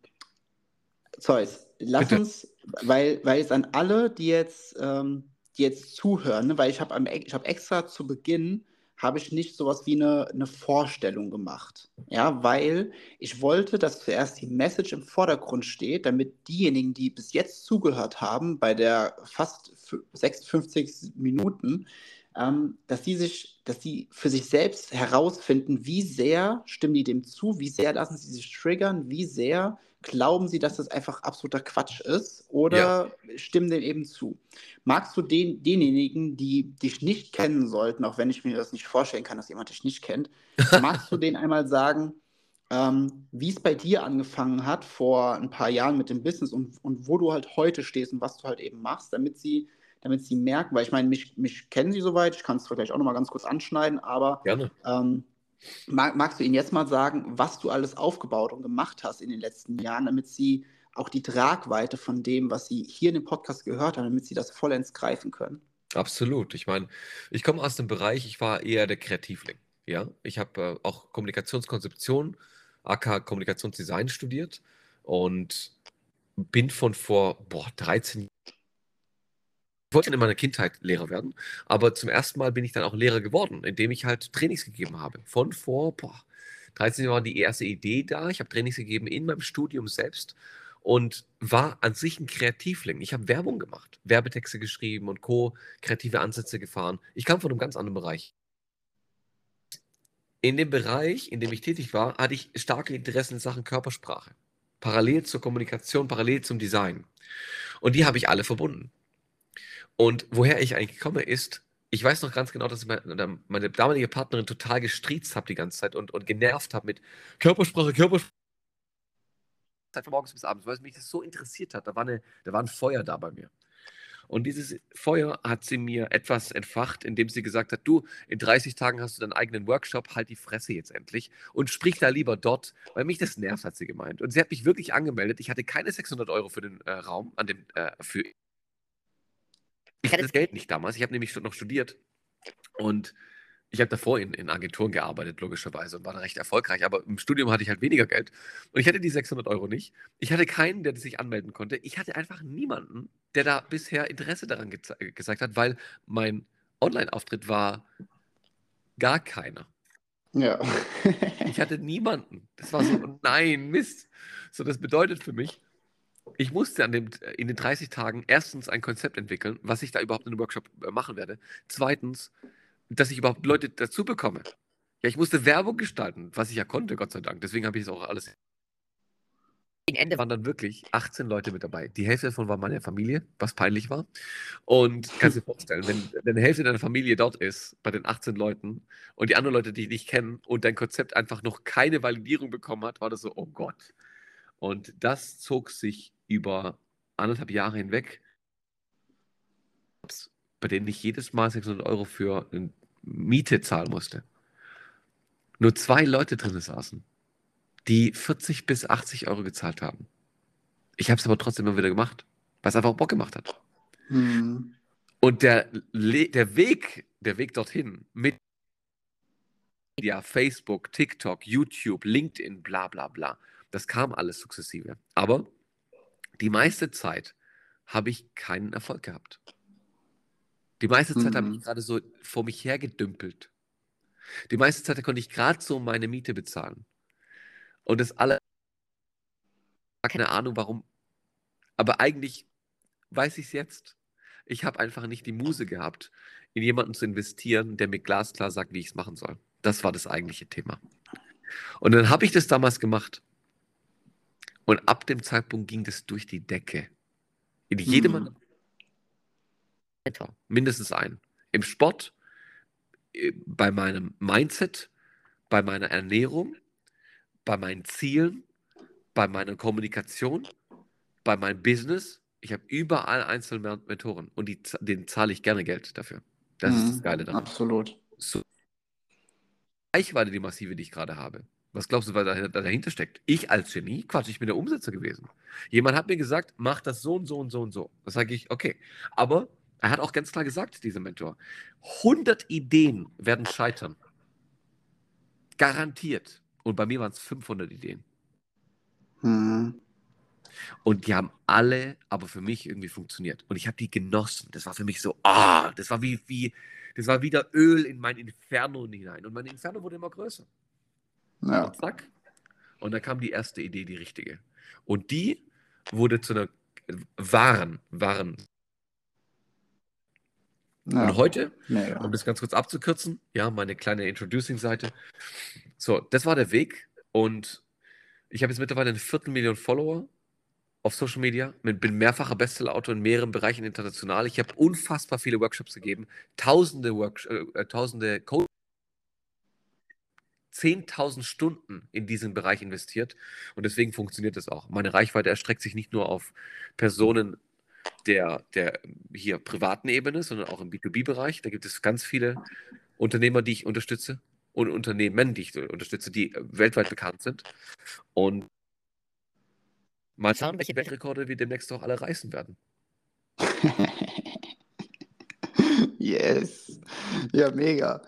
Zeus, lass Bitte. uns, weil, weil es an alle, die jetzt, ähm, die jetzt zuhören, ne, weil ich habe hab extra zu Beginn habe ich nicht sowas wie eine, eine Vorstellung gemacht. Ja, weil ich wollte, dass zuerst die Message im Vordergrund steht, damit diejenigen, die bis jetzt zugehört haben, bei der fast 56 Minuten, ähm, dass die sich, dass die für sich selbst herausfinden, wie sehr stimmen die dem zu, wie sehr lassen sie sich triggern, wie sehr glauben sie, dass das einfach absoluter Quatsch ist oder ja. stimmen dem eben zu. Magst du den, denjenigen, die dich nicht kennen sollten, auch wenn ich mir das nicht vorstellen kann, dass jemand dich nicht kennt, magst du denen einmal sagen, ähm, wie es bei dir angefangen hat vor ein paar Jahren mit dem Business und, und wo du halt heute stehst und was du halt eben machst, damit sie damit sie merken, weil ich meine, mich, mich kennen sie soweit, ich kann es vielleicht auch nochmal ganz kurz anschneiden, aber ähm, mag, magst du ihnen jetzt mal sagen, was du alles aufgebaut und gemacht hast in den letzten Jahren, damit sie auch die Tragweite von dem, was sie hier in dem Podcast gehört haben, damit sie das vollends greifen können? Absolut. Ich meine, ich komme aus dem Bereich, ich war eher der Kreativling. Ja, ich habe äh, auch Kommunikationskonzeption, AK Kommunikationsdesign studiert und bin von vor boah, 13 Wollte in meiner Kindheit Lehrer werden, aber zum ersten Mal bin ich dann auch Lehrer geworden, indem ich halt Trainings gegeben habe. Von vor boah, 13 Jahren war die erste Idee da. Ich habe Trainings gegeben in meinem Studium selbst und war an sich ein Kreativling. Ich habe Werbung gemacht, Werbetexte geschrieben und Co., kreative Ansätze gefahren. Ich kam von einem ganz anderen Bereich. In dem Bereich, in dem ich tätig war, hatte ich starke Interessen in Sachen Körpersprache. Parallel zur Kommunikation, parallel zum Design. Und die habe ich alle verbunden. Und woher ich eigentlich komme, ist, ich weiß noch ganz genau, dass ich meine, meine damalige Partnerin total gestriezt habe die ganze Zeit und, und genervt habe mit Körpersprache, Körpersprache. Von morgens bis abends, weil mich das so interessiert hat. Da war, eine, da war ein Feuer da bei mir. Und dieses Feuer hat sie mir etwas entfacht, indem sie gesagt hat, du, in 30 Tagen hast du deinen eigenen Workshop, halt die Fresse jetzt endlich und sprich da lieber dort, weil mich das nervt, hat sie gemeint. Und sie hat mich wirklich angemeldet. Ich hatte keine 600 Euro für den äh, Raum, an dem, äh, für ich hatte das Geld nicht damals. Ich habe nämlich noch studiert und ich habe davor in, in Agenturen gearbeitet, logischerweise, und war da recht erfolgreich. Aber im Studium hatte ich halt weniger Geld. Und ich hatte die 600 Euro nicht. Ich hatte keinen, der sich anmelden konnte. Ich hatte einfach niemanden, der da bisher Interesse daran ge gezeigt hat, weil mein Online-Auftritt war gar keiner. Ja. ich hatte niemanden. Das war so, nein, Mist. So, das bedeutet für mich, ich musste an dem, in den 30 Tagen erstens ein Konzept entwickeln, was ich da überhaupt in einem Workshop äh, machen werde. Zweitens, dass ich überhaupt Leute dazu bekomme. Ja, ich musste Werbung gestalten, was ich ja konnte, Gott sei Dank. Deswegen habe ich es auch alles. Gegen Ende waren dann wirklich 18 Leute mit dabei. Die Hälfte davon war meine Familie, was peinlich war. Und kannst dir vorstellen, wenn, wenn eine Hälfte deiner Familie dort ist, bei den 18 Leuten, und die anderen Leute, die dich nicht kennen, und dein Konzept einfach noch keine Validierung bekommen hat, war das so, oh Gott. Und das zog sich über anderthalb Jahre hinweg, bei denen ich jedes Mal 600 Euro für eine Miete zahlen musste. Nur zwei Leute drin saßen, die 40 bis 80 Euro gezahlt haben. Ich habe es aber trotzdem immer wieder gemacht, weil es einfach Bock gemacht hat. Hm. Und der, der Weg, der Weg dorthin mit ja, Facebook, TikTok, YouTube, LinkedIn, bla bla bla, das kam alles sukzessive. Aber die meiste Zeit habe ich keinen Erfolg gehabt. Die meiste Zeit habe ich Mhm. gerade so vor mich hergedümpelt. Die meiste Zeit konnte ich gerade so meine Miete bezahlen. Und das alle, keine Ahnung warum, aber eigentlich weiß ich es jetzt. Ich habe einfach nicht die Muse gehabt, in jemanden zu investieren, der mir glasklar sagt, wie ich es machen soll. Das war das eigentliche Thema. Und dann habe ich das damals gemacht. Und ab dem Zeitpunkt ging das durch die Decke. In jedem Mhm. Mentor, mindestens einen. Im Sport, äh, bei meinem Mindset, bei meiner Ernährung, bei meinen Zielen, bei meiner Kommunikation, bei meinem Business. Ich habe überall einzelne Mentoren und die, denen zahle ich gerne Geld dafür. Das ist das Mhm. Geile daran. Absolut. So. Reichweite, die massive, die ich gerade habe. Was glaubst du, was da- dahinter steckt? Ich als Genie? Quatsch, ich bin der Umsetzer gewesen. Jemand hat mir gesagt, mach das so und so und so und so. Da sage ich, okay. Aber er hat auch ganz klar gesagt, dieser Mentor, 100 Ideen werden scheitern. Garantiert. Und bei mir waren es 500 Ideen. Mhm. Und die haben alle aber für mich irgendwie funktioniert. Und ich habe die genossen. Das war für mich so, ah, das war wie, wie, das war wieder Öl in mein Inferno hinein. Und mein Inferno wurde immer größer. Ja. Und zack. Und dann kam die erste Idee, die richtige. Und die wurde zu einer wahren, wahren. ja. Und heute, Mega. um das ganz kurz abzukürzen, ja, meine kleine Introducing-Seite. So, das war der Weg. Und ich habe jetzt mittlerweile eine Viertelmillion Follower auf Social Media, bin bin mehrfacher Bestsellerautor in mehreren Bereichen international. Ich habe unfassbar viele Workshops gegeben, tausende Workshops, äh, tausende Coaching 10.000 Stunden in diesen Bereich investiert und deswegen funktioniert das auch. Meine Reichweite erstreckt sich nicht nur auf Personen der, der hier privaten Ebene, sondern auch im B2B-Bereich. Da gibt es ganz viele Unternehmer, die ich unterstütze und Unternehmen, die ich unterstütze, die weltweit bekannt sind. Und mal schauen, welche Weltrekorde wir demnächst auch alle reißen werden. yes. Ja, mega.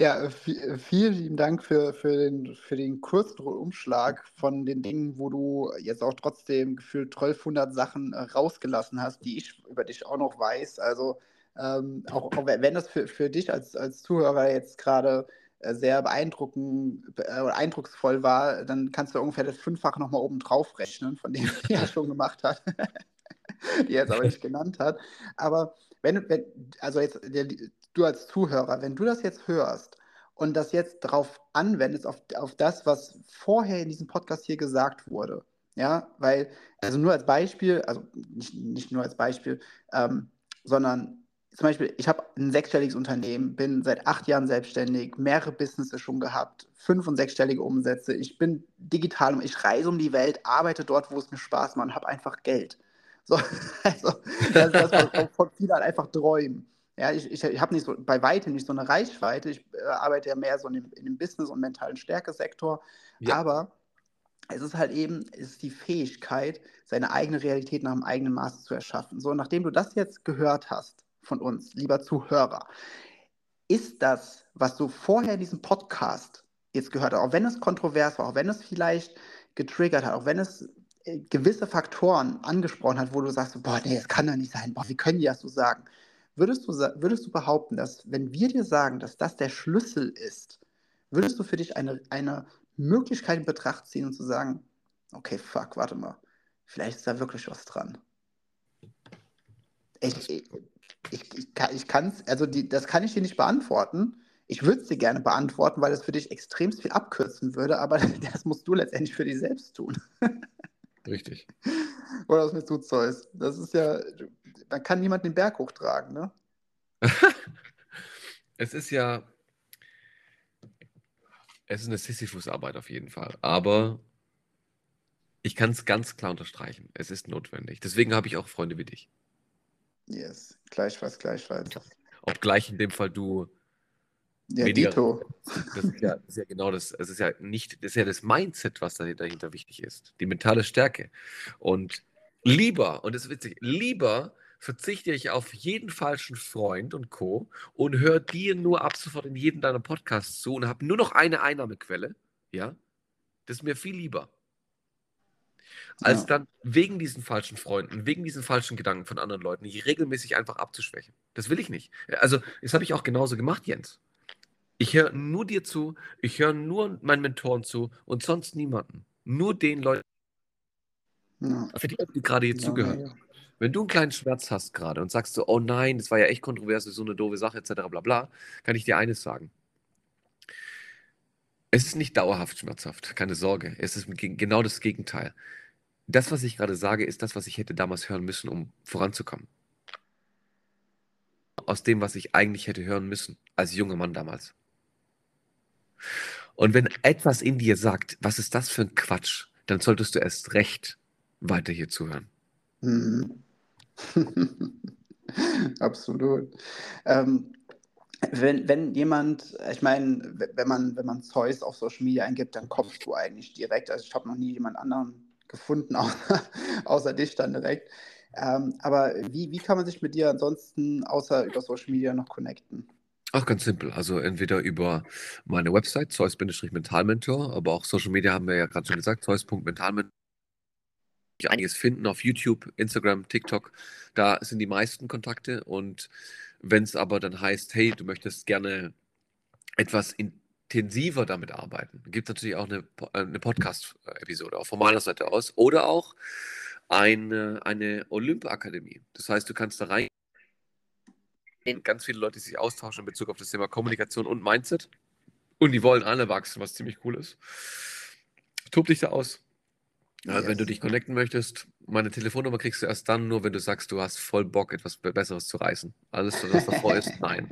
Ja, äh, äh, vielen lieben Dank für, für den, für den kurzen Umschlag von den Dingen, wo du jetzt auch trotzdem gefühlt 1200 Sachen äh, rausgelassen hast, die ich über dich auch noch weiß. Also ähm, auch, auch wenn das für, für dich als, als Zuhörer jetzt gerade sehr beeindruckend äh, eindrucksvoll war, dann kannst du ungefähr das Fünffache nochmal oben drauf rechnen, von dem er schon gemacht hat, die er jetzt aber nicht genannt hat. Aber wenn, wenn also jetzt der, du als Zuhörer, wenn du das jetzt hörst und das jetzt darauf anwendest, auf, auf das, was vorher in diesem Podcast hier gesagt wurde, ja, weil, also nur als Beispiel, also nicht, nicht nur als Beispiel, ähm, sondern zum Beispiel, ich habe ein sechsstelliges Unternehmen, bin seit acht Jahren selbstständig, mehrere Businesses schon gehabt, fünf- und sechsstellige Umsätze. Ich bin digital, ich reise um die Welt, arbeite dort, wo es mir Spaß macht und habe einfach Geld. So, also, das ist das, wovon von viele halt einfach träumen. Ja, ich, ich, ich habe nicht so, bei weitem nicht so eine Reichweite. Ich äh, arbeite ja mehr so in dem, in dem Business- und mentalen Stärkesektor. Ja. Aber es ist halt eben, es ist die Fähigkeit, seine eigene Realität nach dem eigenen Maß zu erschaffen. So, nachdem du das jetzt gehört hast von uns, lieber Zuhörer, ist das, was du vorher in diesem Podcast jetzt gehört hast, auch wenn es kontrovers war, auch wenn es vielleicht getriggert hat, auch wenn es äh, gewisse Faktoren angesprochen hat, wo du sagst, boah, nee, das kann doch nicht sein, boah, wie können die das so sagen? Würdest du, würdest du behaupten, dass wenn wir dir sagen, dass das der Schlüssel ist, würdest du für dich eine, eine Möglichkeit in Betracht ziehen und zu sagen, okay, fuck, warte mal, vielleicht ist da wirklich was dran. Ich, ich, ich, ich kann kann's, also die, das kann ich dir nicht beantworten. Ich würde es dir gerne beantworten, weil es für dich extrem viel abkürzen würde, aber das musst du letztendlich für dich selbst tun. Richtig. Oder was mit du Zeus? Das ist ja, man kann niemand den Berg hochtragen, ne? Es ist ja, es ist eine Sisyphus-Arbeit auf jeden Fall, aber ich kann es ganz klar unterstreichen. Es ist notwendig. Deswegen habe ich auch Freunde wie dich. Yes, gleichfalls, gleichfalls. Obgleich in dem Fall du Ja, weniger- Dito. Das ist ja, das ist ja genau das. Es ist ja nicht, das ist ja das Mindset, was dahinter, dahinter wichtig ist. Die mentale Stärke. Und lieber, und das ist witzig, lieber verzichte ich auf jeden falschen Freund und Co. und höre dir nur ab sofort in jedem deiner Podcasts zu und habe nur noch eine Einnahmequelle. Ja, das ist mir viel lieber. als ja. dann wegen diesen falschen Freunden, wegen diesen falschen Gedanken von anderen Leuten, die regelmäßig einfach abzuschwächen. Das will ich nicht. Also, das habe ich auch genauso gemacht, Jens. Ich höre nur dir zu, ich höre nur meinen Mentoren zu und sonst niemanden. Nur den Leuten, ja. für die, die gerade hier ja, zugehören. Ja. Wenn du einen kleinen Schmerz hast gerade und sagst so, oh nein, das war ja echt kontrovers, so eine doofe Sache, etc., bla bla, kann ich dir eines sagen. Es ist nicht dauerhaft schmerzhaft, keine Sorge. Es ist genau das Gegenteil. Das, was ich gerade sage, ist das, was ich hätte damals hören müssen, um voranzukommen. Aus dem, was ich eigentlich hätte hören müssen, als junger Mann damals. Und wenn etwas in dir sagt, was ist das für ein Quatsch, dann solltest du erst recht weiter hier zuhören. Mhm. Absolut. Ähm, wenn, wenn jemand, ich meine, wenn man, wenn man Zeus auf Social Media eingibt, dann kommst du eigentlich direkt. Also ich habe noch nie jemand anderen gefunden, außer, außer dich dann direkt. Ähm, aber wie, wie kann man sich mit dir ansonsten außer über Social Media noch connecten? Ach, ganz simpel. Also entweder über meine Website, Zeus-Mentalmentor, aber auch Social Media haben wir ja gerade schon gesagt, Zeus.mentalmentor. Einiges finden auf YouTube, Instagram, TikTok. Da sind die meisten Kontakte. Und wenn es aber dann heißt, hey, du möchtest gerne etwas intensiver damit arbeiten, gibt es natürlich auch eine, äh, eine Podcast-Episode, auch von meiner Seite aus. Oder auch eine, eine Olymp-Akademie. Das heißt, du kannst da rein ganz viele Leute, die sich austauschen in Bezug auf das Thema Kommunikation und Mindset. Und die wollen alle wachsen, was ziemlich cool ist. Tob dich da aus. Yes. wenn du dich connecten möchtest, meine Telefonnummer kriegst du erst dann nur, wenn du sagst, du hast voll Bock, etwas Besseres zu reißen. Alles, was davor ist, nein.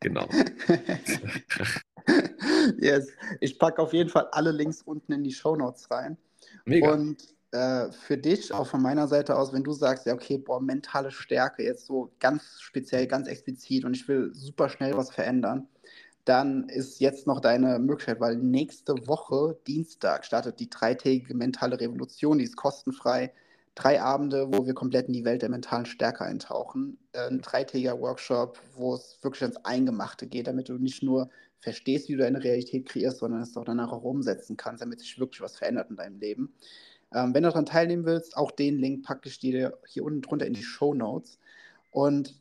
Genau. yes. Ich packe auf jeden Fall alle Links unten in die Show Notes rein. Mega. Und äh, für dich, auch von meiner Seite aus, wenn du sagst, ja, okay, boah, mentale Stärke jetzt so ganz speziell, ganz explizit und ich will super schnell was verändern, dann ist jetzt noch deine Möglichkeit, weil nächste Woche, Dienstag, startet die dreitägige mentale Revolution, die ist kostenfrei. Drei Abende, wo wir komplett in die Welt der mentalen Stärke eintauchen. Ein dreitägiger Workshop, wo es wirklich ans Eingemachte geht, damit du nicht nur verstehst, wie du deine Realität kreierst, sondern es auch danach auch umsetzen kannst, damit sich wirklich was verändert in deinem Leben. Ähm, wenn du daran teilnehmen willst, auch den Link packe ich dir hier unten drunter in die Show Notes. Und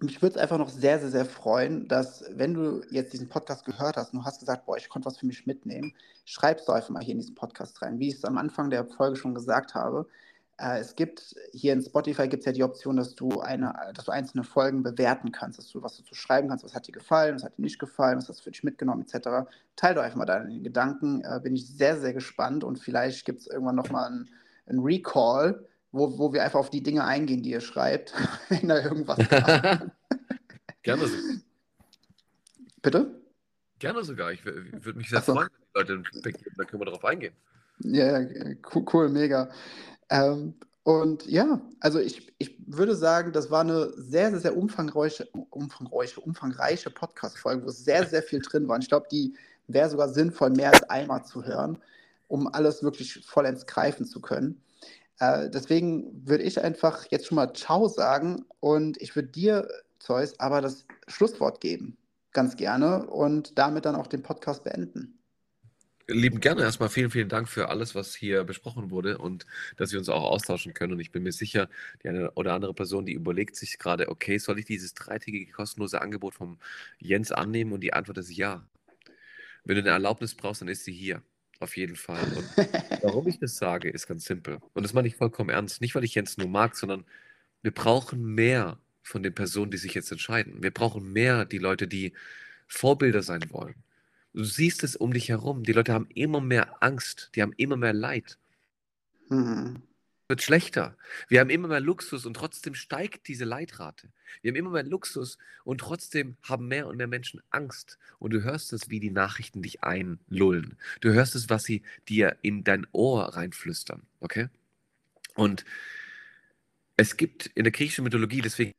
mich würde es einfach noch sehr, sehr, sehr freuen, dass, wenn du jetzt diesen Podcast gehört hast und du hast gesagt, boah, ich konnte was für mich mitnehmen, schreibst du einfach mal hier in diesen Podcast rein. Wie ich es am Anfang der Folge schon gesagt habe, es gibt hier in Spotify gibt es ja die Option, dass du eine, dass du einzelne Folgen bewerten kannst, dass du was dazu schreiben kannst, was hat dir gefallen, was hat dir nicht gefallen, was hast du für dich mitgenommen, etc. Teil doch einfach mal deine Gedanken. Äh, bin ich sehr, sehr gespannt und vielleicht gibt es irgendwann nochmal ein, ein Recall, wo, wo wir einfach auf die Dinge eingehen, die ihr schreibt, wenn da irgendwas kam. Gerne. Bitte? Gerne sogar. Ich würde mich sehr so. freuen, wenn die Leute Feedback geben. Dann können wir darauf eingehen. Ja, cool, cool mega. Ähm, und ja, also ich, ich würde sagen, das war eine sehr, sehr, sehr umfangreiche, umfangreiche, umfangreiche Podcast-Folge, wo sehr, sehr viel drin war. Und ich glaube, die wäre sogar sinnvoll, mehr als einmal zu hören, um alles wirklich vollends greifen zu können. Äh, deswegen würde ich einfach jetzt schon mal Ciao sagen und ich würde dir, Zeus, aber das Schlusswort geben. Ganz gerne und damit dann auch den Podcast beenden. Lieben gerne erstmal vielen, vielen Dank für alles, was hier besprochen wurde und dass wir uns auch austauschen können. Und ich bin mir sicher, die eine oder andere Person, die überlegt sich gerade, okay, soll ich dieses dreitägige kostenlose Angebot vom Jens annehmen? Und die Antwort ist ja. Wenn du eine Erlaubnis brauchst, dann ist sie hier. Auf jeden Fall. Und warum ich das sage, ist ganz simpel. Und das meine ich vollkommen ernst. Nicht, weil ich Jens nur mag, sondern wir brauchen mehr von den Personen, die sich jetzt entscheiden. Wir brauchen mehr die Leute, die Vorbilder sein wollen Du siehst es um dich herum. Die Leute haben immer mehr Angst, die haben immer mehr Leid. Mhm. Wird schlechter. Wir haben immer mehr Luxus und trotzdem steigt diese Leidrate. Wir haben immer mehr Luxus und trotzdem haben mehr und mehr Menschen Angst. Und du hörst es, wie die Nachrichten dich einlullen. Du hörst es, was sie dir in dein Ohr reinflüstern. Okay? Und es gibt in der griechischen Mythologie, deswegen,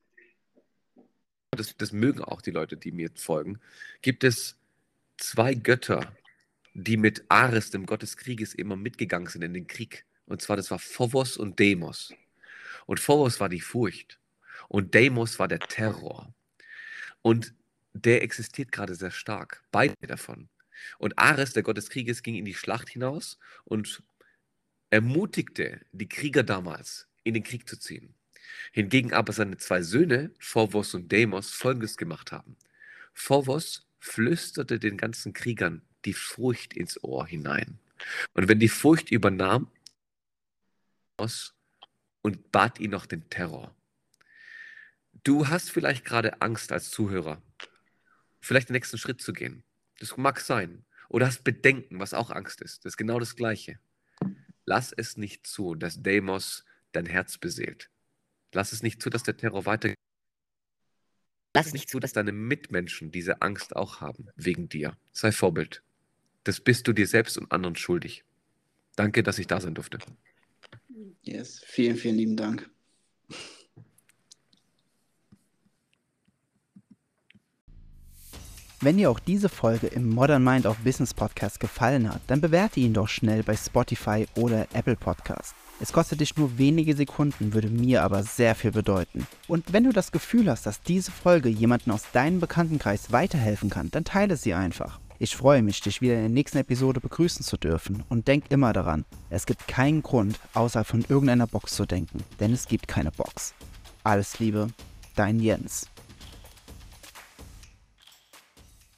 das, das mögen auch die Leute, die mir folgen, gibt es zwei Götter, die mit Ares, dem Gott des Krieges, immer mitgegangen sind in den Krieg. Und zwar, das war Phobos und Demos. Und Phobos war die Furcht und Demos war der Terror. Und der existiert gerade sehr stark, beide davon. Und Ares, der Gott des Krieges, ging in die Schlacht hinaus und ermutigte die Krieger damals, in den Krieg zu ziehen. Hingegen aber seine zwei Söhne, Phorvos und Deimos, folgendes gemacht haben. Phorvos flüsterte den ganzen Kriegern die Furcht ins Ohr hinein. Und wenn die Furcht übernahm, und bat ihn noch den Terror. Du hast vielleicht gerade Angst als Zuhörer, vielleicht den nächsten Schritt zu gehen. Das mag sein. Oder hast Bedenken, was auch Angst ist. Das ist genau das Gleiche. Lass es nicht zu, dass Deimos dein Herz beseelt. Lass es nicht zu, dass der Terror weitergeht. Lass es nicht zu, dass deine Mitmenschen diese Angst auch haben, wegen dir. Sei Vorbild. Das bist du dir selbst und anderen schuldig. Danke, dass ich da sein durfte. Yes, vielen, vielen lieben Dank. Wenn dir auch diese Folge im Modern Mind of Business Podcast gefallen hat, dann bewerte ihn doch schnell bei Spotify oder Apple Podcast. Es kostet dich nur wenige Sekunden, würde mir aber sehr viel bedeuten. Und wenn du das Gefühl hast, dass diese Folge jemanden aus deinem Bekanntenkreis weiterhelfen kann, dann teile sie einfach. Ich freue mich, dich wieder in der nächsten Episode begrüßen zu dürfen und denk immer daran, es gibt keinen Grund, außer von irgendeiner Box zu denken, denn es gibt keine Box. Alles Liebe, dein Jens.